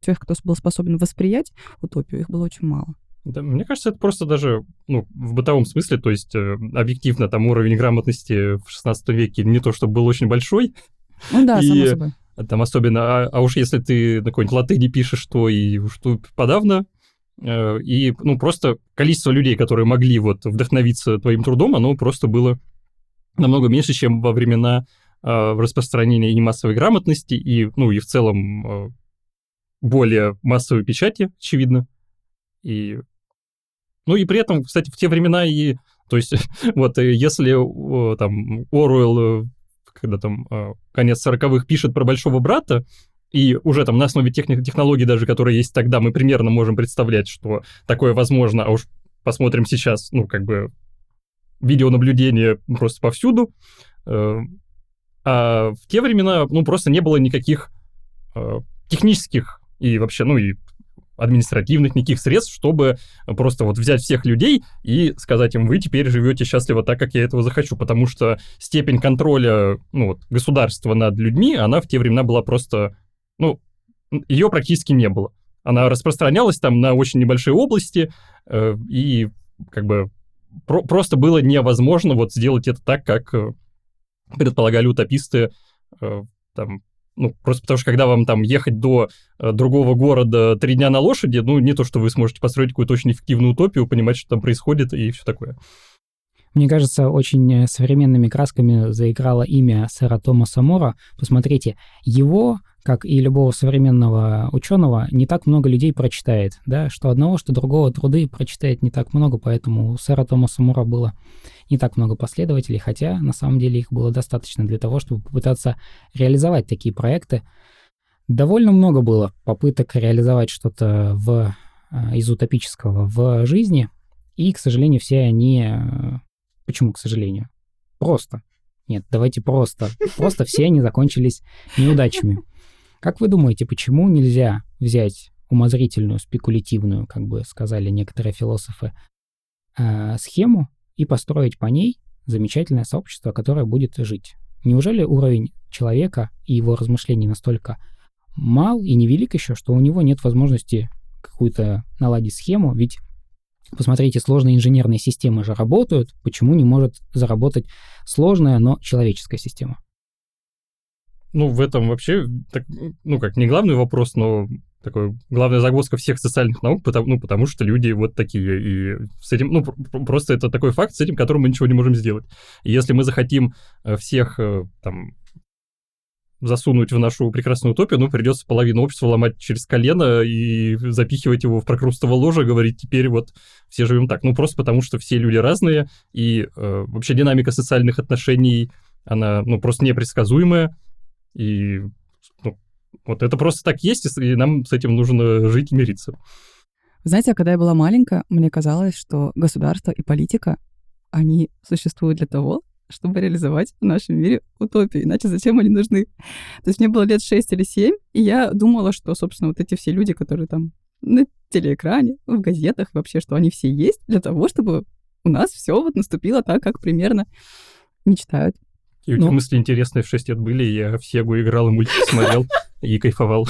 тех, кто был способен восприять утопию, их было очень мало. Да, мне кажется, это просто даже ну, в бытовом смысле, то есть э, объективно там уровень грамотности в 16 веке не то, чтобы был очень большой. Ну да, и, само собой. Там особенно, а, а уж если ты на какой-нибудь латыни пишешь, то и тут подавно. Э, и, ну, просто количество людей, которые могли вот вдохновиться твоим трудом, оно просто было намного меньше, чем во времена э, распространения и массовой грамотности, и, ну, и в целом э, более массовой печати, очевидно. И ну и при этом, кстати, в те времена и... То есть, вот, э, если там Оруэлл, э, когда там э, конец 40-х пишет про большого брата, и уже там на основе тех технологий даже, которые есть тогда, мы примерно можем представлять, что такое возможно, а уж посмотрим сейчас, ну, как бы, видеонаблюдение просто повсюду. А в те времена, ну, просто не было никаких технических и вообще, ну, и административных никаких средств, чтобы просто вот взять всех людей и сказать им, вы теперь живете счастливо так, как я этого захочу, потому что степень контроля ну, вот, государства над людьми, она в те времена была просто, ну, ее практически не было. Она распространялась там на очень небольшие области, э, и как бы про- просто было невозможно вот сделать это так, как э, предполагали утописты э, там ну, просто потому что когда вам там ехать до э, другого города три дня на лошади, ну, не то, что вы сможете построить какую-то очень эффективную утопию, понимать, что там происходит и все такое. Мне кажется, очень э, современными красками заиграло имя сэра Томаса Мора. Посмотрите, его, как и любого современного ученого, не так много людей прочитает, да, что одного, что другого труды прочитает не так много, поэтому у сэра Томаса Мора было не так много последователей, хотя на самом деле их было достаточно для того, чтобы попытаться реализовать такие проекты. Довольно много было попыток реализовать что-то в, э, из утопического в жизни, и, к сожалению, все они э, Почему, к сожалению? Просто. Нет, давайте просто. Просто все они закончились неудачами. Как вы думаете, почему нельзя взять умозрительную, спекулятивную, как бы сказали некоторые философы, э, схему и построить по ней замечательное сообщество, которое будет жить? Неужели уровень человека и его размышлений настолько мал и невелик еще, что у него нет возможности какую-то наладить схему? Ведь Посмотрите, сложные инженерные системы же работают. Почему не может заработать сложная, но человеческая система? Ну, в этом вообще, так, ну, как, не главный вопрос, но такой главная загвоздка всех социальных наук, потому, ну, потому что люди вот такие. И с этим, ну, просто это такой факт, с этим которым мы ничего не можем сделать. И если мы захотим э, всех э, там засунуть в нашу прекрасную утопию, ну, придется половину общества ломать через колено и запихивать его в прокрустово ложе, говорить, теперь вот все живем так. Ну, просто потому что все люди разные, и э, вообще динамика социальных отношений, она, ну, просто непредсказуемая, и ну, вот это просто так есть, и нам с этим нужно жить и мириться. Знаете, когда я была маленькая, мне казалось, что государство и политика, они существуют для того, чтобы реализовать в нашем мире утопию. Иначе зачем они нужны? То есть мне было лет 6 или 7, и я думала, что, собственно, вот эти все люди, которые там на телеэкране, в газетах, вообще, что они все есть для того, чтобы у нас все вот наступило так, как примерно мечтают. И у тебя ну, мысли интересные в 6 лет были, я в Сегу играл и мультики смотрел и кайфовал.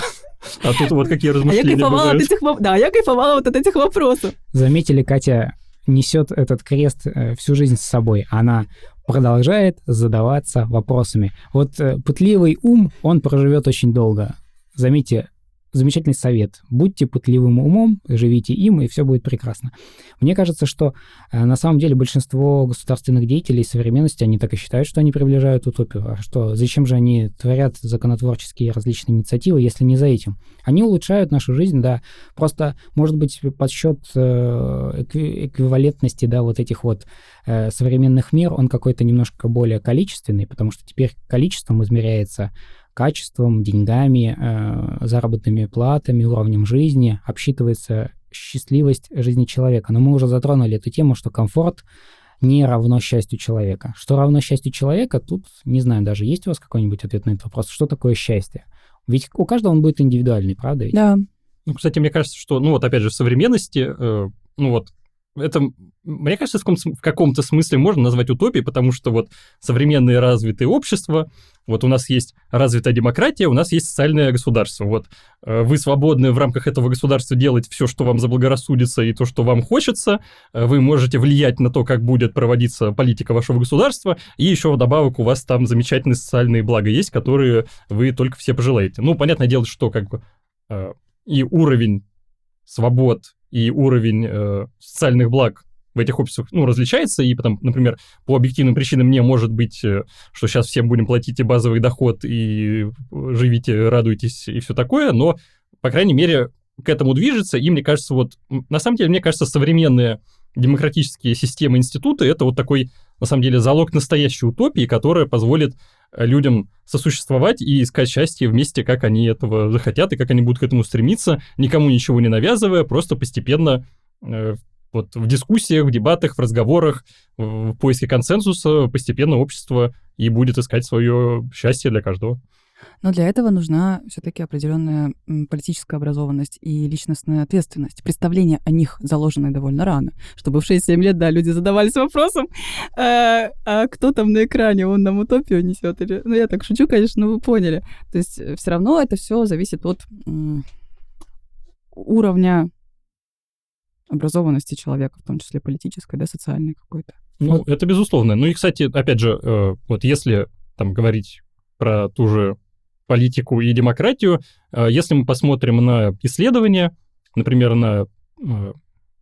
А тут вот какие размышления а я кайфовала от этих, Да, я кайфовала вот от этих вопросов. Заметили, Катя несет этот крест э, всю жизнь с собой. Она продолжает задаваться вопросами. Вот э, пытливый ум, он проживет очень долго. Заметьте, замечательный совет. Будьте пытливым умом, живите им, и все будет прекрасно. Мне кажется, что э, на самом деле большинство государственных деятелей современности, они так и считают, что они приближают утопию. А что, зачем же они творят законотворческие различные инициативы, если не за этим? Они улучшают нашу жизнь, да, просто, может быть, подсчет э, эквивалентности, да, вот этих вот э, современных мер, он какой-то немножко более количественный, потому что теперь количеством измеряется качеством, деньгами, э, заработными платами, уровнем жизни, обсчитывается счастливость жизни человека. Но мы уже затронули эту тему, что комфорт не равно счастью человека. Что равно счастью человека, тут, не знаю, даже есть у вас какой-нибудь ответ на этот вопрос, что такое счастье? Ведь у каждого он будет индивидуальный, правда? Ведь? Да. Ну, кстати, мне кажется, что, ну вот опять же, в современности, э, ну вот это, мне кажется, в каком-то смысле можно назвать утопией, потому что вот современные развитые общества, вот у нас есть развитая демократия, у нас есть социальное государство. Вот э, вы свободны в рамках этого государства делать все, что вам заблагорассудится и то, что вам хочется. Э, вы можете влиять на то, как будет проводиться политика вашего государства. И еще вдобавок у вас там замечательные социальные блага есть, которые вы только все пожелаете. Ну, понятное дело, что как бы э, и уровень свобод и уровень э, социальных благ в этих обществах, ну, различается, и потом, например, по объективным причинам мне может быть, э, что сейчас всем будем платить и базовый доход, и живите, радуйтесь, и все такое, но, по крайней мере, к этому движется, и мне кажется, вот, на самом деле, мне кажется, современные демократические системы институты — это вот такой, на самом деле, залог настоящей утопии, которая позволит людям сосуществовать и искать счастье вместе, как они этого захотят и как они будут к этому стремиться, никому ничего не навязывая, просто постепенно э, вот в дискуссиях, в дебатах, в разговорах, в поиске консенсуса постепенно общество и будет искать свое счастье для каждого. Но для этого нужна все-таки определенная политическая образованность и личностная ответственность. Представление о них заложено довольно рано, чтобы в 6-7 лет, да, люди задавались вопросом, а, а кто там на экране, он нам утопию несет или... Ну, я так шучу, конечно, но вы поняли. То есть э, все равно это все зависит от уровня образованности человека, в том числе политической, да, социальной какой-то. Ну, вот. это безусловно. Ну и, кстати, опять же, э, вот если там говорить про ту же политику и демократию. А, если мы посмотрим на исследования, например, на а,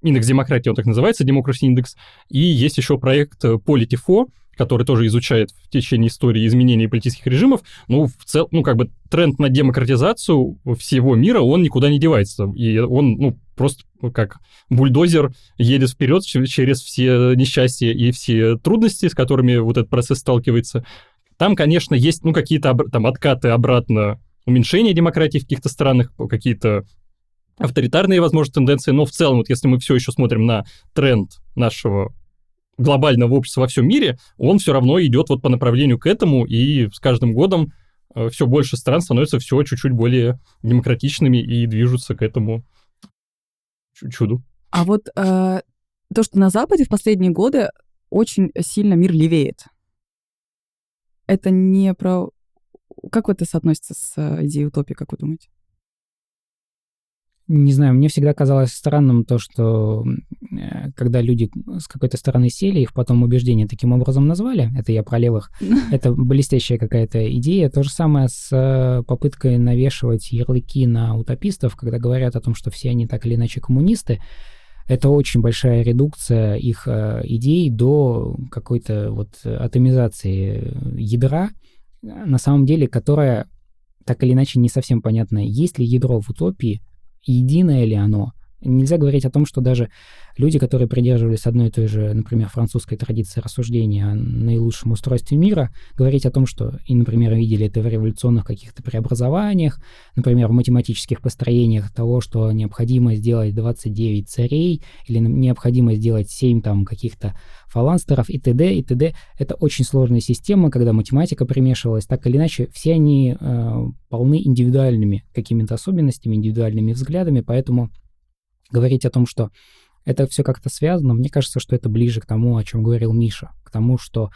индекс демократии, он так называется, Democracy Index, и есть еще проект Politifo, который тоже изучает в течение истории изменений политических режимов, ну, в цел, ну, как бы тренд на демократизацию всего мира, он никуда не девается. И он, ну, просто как бульдозер едет вперед через все несчастья и все трудности, с которыми вот этот процесс сталкивается. Там, конечно, есть, ну, какие-то там откаты обратно, уменьшение демократии в каких-то странах, какие-то авторитарные, возможно, тенденции, но в целом, вот если мы все еще смотрим на тренд нашего глобального общества во всем мире, он все равно идет вот по направлению к этому, и с каждым годом э, все больше стран становятся все чуть-чуть более демократичными и движутся к этому чуду. А вот э, то, что на Западе в последние годы очень сильно мир левеет это не про... Как это соотносится с э, идеей утопии, как вы думаете? Не знаю, мне всегда казалось странным то, что э, когда люди с какой-то стороны сели, их потом убеждения таким образом назвали, это я про левых, это блестящая какая-то идея. То же самое с э, попыткой навешивать ярлыки на утопистов, когда говорят о том, что все они так или иначе коммунисты. Это очень большая редукция их э, идей до какой-то вот атомизации ядра, на самом деле, которая так или иначе не совсем понятна, есть ли ядро в утопии, единое ли оно, Нельзя говорить о том, что даже люди, которые придерживались одной и той же, например, французской традиции рассуждения о наилучшем устройстве мира, говорить о том, что и, например, видели это в революционных каких-то преобразованиях, например, в математических построениях того, что необходимо сделать 29 царей или необходимо сделать 7 там каких-то фаланстеров и т.д. и т.д. Это очень сложная система, когда математика примешивалась. Так или иначе, все они э, полны индивидуальными какими-то особенностями, индивидуальными взглядами, поэтому говорить о том, что это все как-то связано, мне кажется, что это ближе к тому, о чем говорил Миша, к тому, что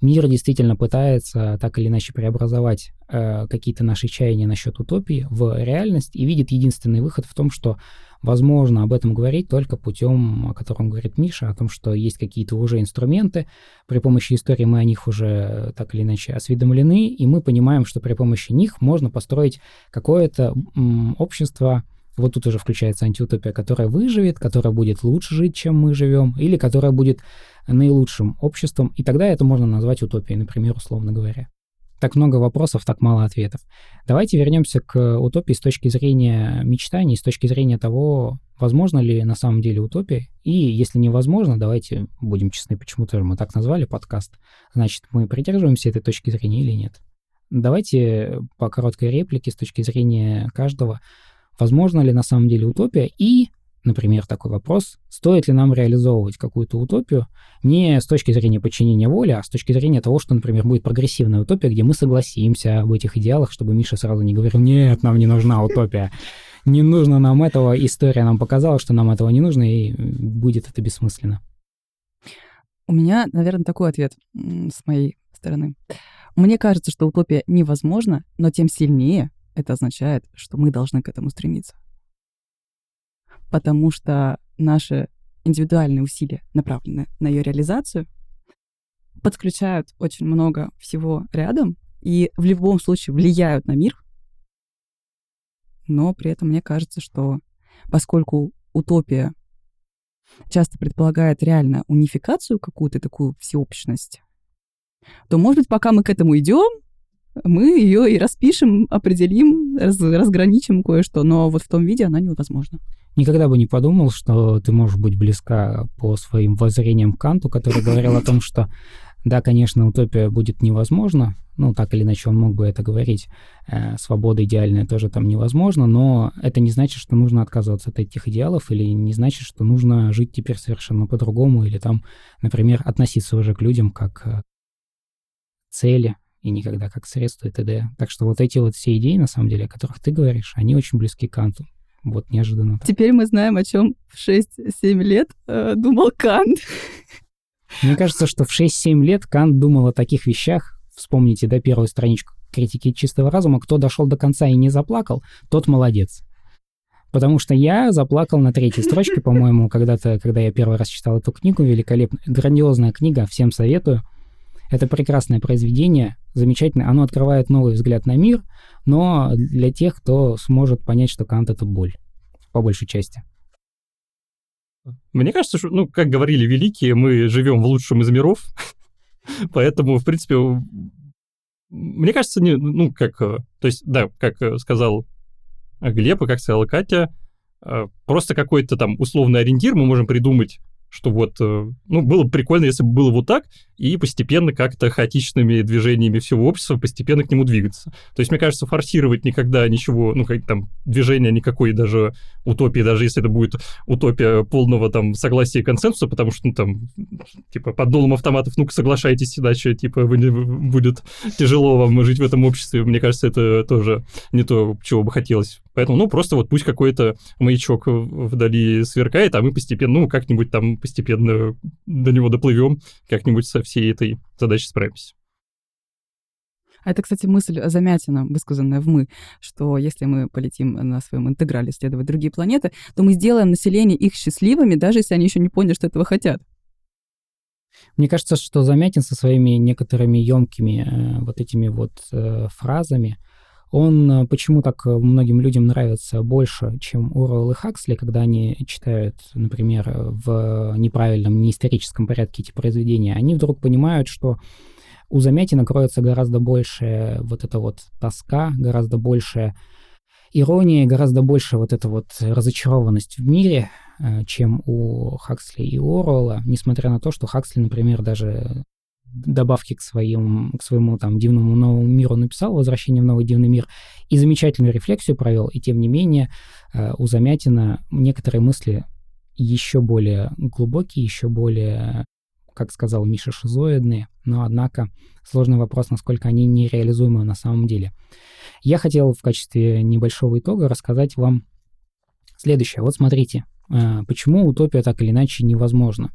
мир действительно пытается так или иначе преобразовать э, какие-то наши чаяния насчет утопии в реальность и видит единственный выход в том, что возможно об этом говорить только путем, о котором говорит Миша, о том, что есть какие-то уже инструменты, при помощи истории мы о них уже так или иначе осведомлены, и мы понимаем, что при помощи них можно построить какое-то м, общество, вот тут уже включается антиутопия, которая выживет, которая будет лучше жить, чем мы живем, или которая будет наилучшим обществом, и тогда это можно назвать утопией, например, условно говоря. Так много вопросов, так мало ответов. Давайте вернемся к утопии с точки зрения мечтаний, с точки зрения того, возможно ли на самом деле утопия. И если невозможно, давайте будем честны, почему-то мы так назвали подкаст. Значит, мы придерживаемся этой точки зрения или нет? Давайте по короткой реплике с точки зрения каждого возможно ли на самом деле утопия и, например, такой вопрос, стоит ли нам реализовывать какую-то утопию не с точки зрения подчинения воли, а с точки зрения того, что, например, будет прогрессивная утопия, где мы согласимся об этих идеалах, чтобы Миша сразу не говорил, нет, нам не нужна утопия, не нужно нам этого, история нам показала, что нам этого не нужно, и будет это бессмысленно. У меня, наверное, такой ответ с моей стороны. Мне кажется, что утопия невозможна, но тем сильнее это означает, что мы должны к этому стремиться. Потому что наши индивидуальные усилия, направленные на ее реализацию, подключают очень много всего рядом и в любом случае влияют на мир. Но при этом мне кажется, что поскольку утопия часто предполагает реально унификацию, какую-то такую всеобщность, то, может быть, пока мы к этому идем, мы ее и распишем, определим, раз, разграничим кое-что, но вот в том виде она невозможна. Никогда бы не подумал, что ты можешь быть близка по своим воззрениям к Канту, который говорил о том, что да, конечно, утопия будет невозможна, ну, так или иначе он мог бы это говорить, э, свобода идеальная тоже там невозможно, но это не значит, что нужно отказываться от этих идеалов, или не значит, что нужно жить теперь совершенно по-другому, или там, например, относиться уже к людям как к цели, и никогда как средство и т.д. Так что вот эти вот все идеи, на самом деле, о которых ты говоришь, они очень близки к Канту. Вот неожиданно. Теперь мы знаем, о чем в 6-7 лет э, думал Кант. Мне кажется, что в 6-7 лет Кант думал о таких вещах. Вспомните, да, первую страничку критики чистого разума. Кто дошел до конца и не заплакал, тот молодец. Потому что я заплакал на третьей строчке, по-моему, когда-то, когда я первый раз читал эту книгу, великолепная, грандиозная книга, всем советую. Это прекрасное произведение, замечательное. Оно открывает новый взгляд на мир, но для тех, кто сможет понять, что Кант — это боль, по большей части. Мне кажется, что, ну, как говорили великие, мы живем в лучшем из миров, поэтому, в принципе, мне кажется, не, ну, как, э, то есть, да, как э, сказал Глеб и как сказала Катя, э, просто какой-то там условный ориентир мы можем придумать, что вот, ну, было бы прикольно, если бы было вот так, и постепенно как-то хаотичными движениями всего общества постепенно к нему двигаться. То есть, мне кажется, форсировать никогда ничего, ну, как там, движения никакой даже утопии, даже если это будет утопия полного там согласия и консенсуса, потому что, ну, там, типа, под дулом автоматов, ну-ка, соглашайтесь, иначе, типа, вы не, будет тяжело вам жить в этом обществе. Мне кажется, это тоже не то, чего бы хотелось. Поэтому, ну, просто вот пусть какой-то маячок вдали сверкает, а мы постепенно, ну, как-нибудь там постепенно до него доплывем, как-нибудь со всей этой задачей справимся. А это, кстати, мысль Замятина, высказанная в «Мы», что если мы полетим на своем интеграле исследовать другие планеты, то мы сделаем население их счастливыми, даже если они еще не поняли, что этого хотят. Мне кажется, что Замятин со своими некоторыми емкими э, вот этими вот э, фразами, он э, почему так э, многим людям нравится больше, чем Уоррелл и Хаксли, когда они читают, например, в неправильном, неисторическом порядке эти произведения, они вдруг понимают, что у Замятина кроется гораздо больше вот эта вот тоска, гораздо больше ирония, гораздо больше вот эта вот разочарованность в мире, э, чем у Хаксли и Оруэлла, несмотря на то, что Хаксли, например, даже добавки к, своим, к своему там дивному новому миру написал «Возвращение в новый дивный мир» и замечательную рефлексию провел, и тем не менее э, у Замятина некоторые мысли еще более глубокие, еще более, как сказал Миша, шизоидные, но, однако, сложный вопрос, насколько они нереализуемы на самом деле. Я хотел в качестве небольшого итога рассказать вам следующее. Вот смотрите, э, почему утопия так или иначе невозможна.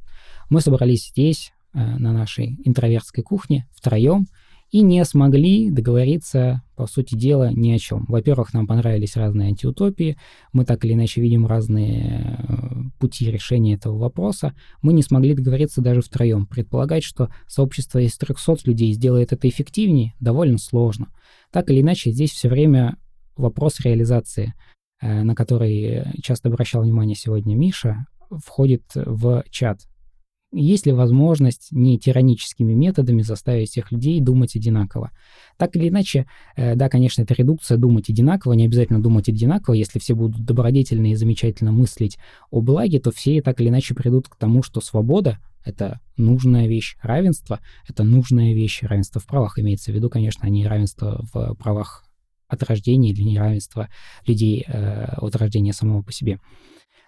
Мы собрались здесь, на нашей интровертской кухне втроем и не смогли договориться, по сути дела, ни о чем. Во-первых, нам понравились разные антиутопии, мы так или иначе видим разные э, пути решения этого вопроса. Мы не смогли договориться даже втроем. Предполагать, что сообщество из 300 людей сделает это эффективнее, довольно сложно. Так или иначе, здесь все время вопрос реализации, э, на который часто обращал внимание сегодня Миша, входит в чат есть ли возможность не тираническими методами заставить всех людей думать одинаково? Так или иначе, э, да, конечно, это редукция думать одинаково, не обязательно думать одинаково. Если все будут добродетельно и замечательно мыслить о благе, то все так или иначе придут к тому, что свобода — это нужная вещь, равенство — это нужная вещь, равенство в правах имеется в виду, конечно, а не равенство в правах от рождения или неравенство людей э, от рождения самого по себе.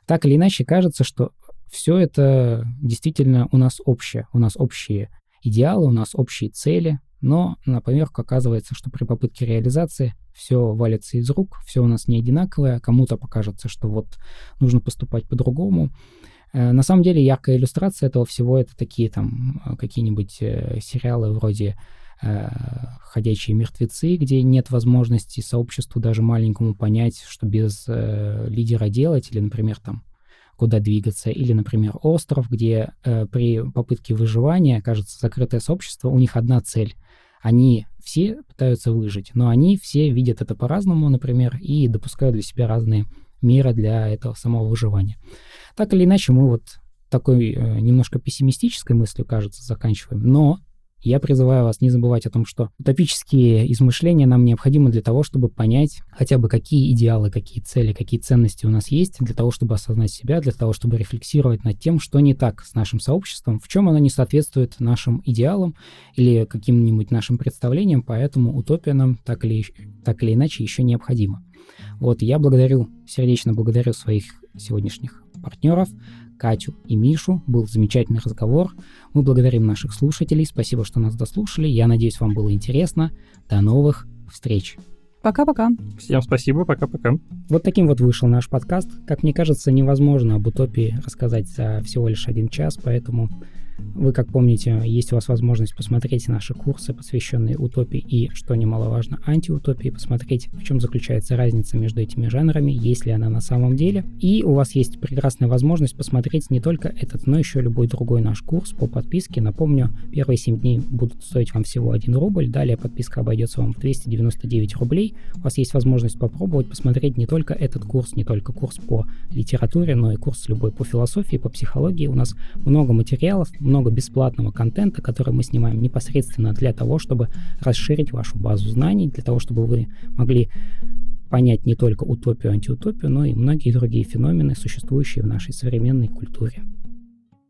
Так или иначе, кажется, что все это действительно у нас общее. У нас общие идеалы, у нас общие цели, но на поверку оказывается, что при попытке реализации все валится из рук, все у нас не одинаковое, кому-то покажется, что вот нужно поступать по-другому. Э, на самом деле яркая иллюстрация этого всего это такие там э, какие-нибудь э, сериалы вроде «Ходячие мертвецы», где нет возможности сообществу даже маленькому понять, что без лидера делать, или, например, там куда двигаться, или, например, остров, где э, при попытке выживания, кажется, закрытое сообщество, у них одна цель. Они все пытаются выжить, но они все видят это по-разному, например, и допускают для себя разные меры для этого самого выживания. Так или иначе, мы вот такой э, немножко пессимистической мыслью, кажется, заканчиваем, но я призываю вас не забывать о том, что утопические измышления нам необходимы для того, чтобы понять хотя бы какие идеалы, какие цели, какие ценности у нас есть, для того, чтобы осознать себя, для того, чтобы рефлексировать над тем, что не так с нашим сообществом, в чем оно не соответствует нашим идеалам или каким-нибудь нашим представлениям, поэтому утопия нам так или, так или иначе еще необходима. Вот, я благодарю, сердечно благодарю своих сегодняшних партнеров, Катю и Мишу. Был замечательный разговор. Мы благодарим наших слушателей. Спасибо, что нас дослушали. Я надеюсь, вам было интересно. До новых встреч. Пока-пока. Всем спасибо, пока-пока. Вот таким вот вышел наш подкаст. Как мне кажется, невозможно об утопии рассказать за всего лишь один час, поэтому вы, как помните, есть у вас возможность посмотреть наши курсы, посвященные утопии и, что немаловажно, антиутопии, посмотреть, в чем заключается разница между этими жанрами, есть ли она на самом деле. И у вас есть прекрасная возможность посмотреть не только этот, но еще любой другой наш курс по подписке. Напомню, первые 7 дней будут стоить вам всего 1 рубль, далее подписка обойдется вам в 299 рублей. У вас есть возможность попробовать посмотреть не только этот курс, не только курс по литературе, но и курс любой по философии, по психологии. У нас много материалов, много бесплатного контента, который мы снимаем непосредственно для того, чтобы расширить вашу базу знаний, для того, чтобы вы могли понять не только утопию, антиутопию, но и многие другие феномены, существующие в нашей современной культуре.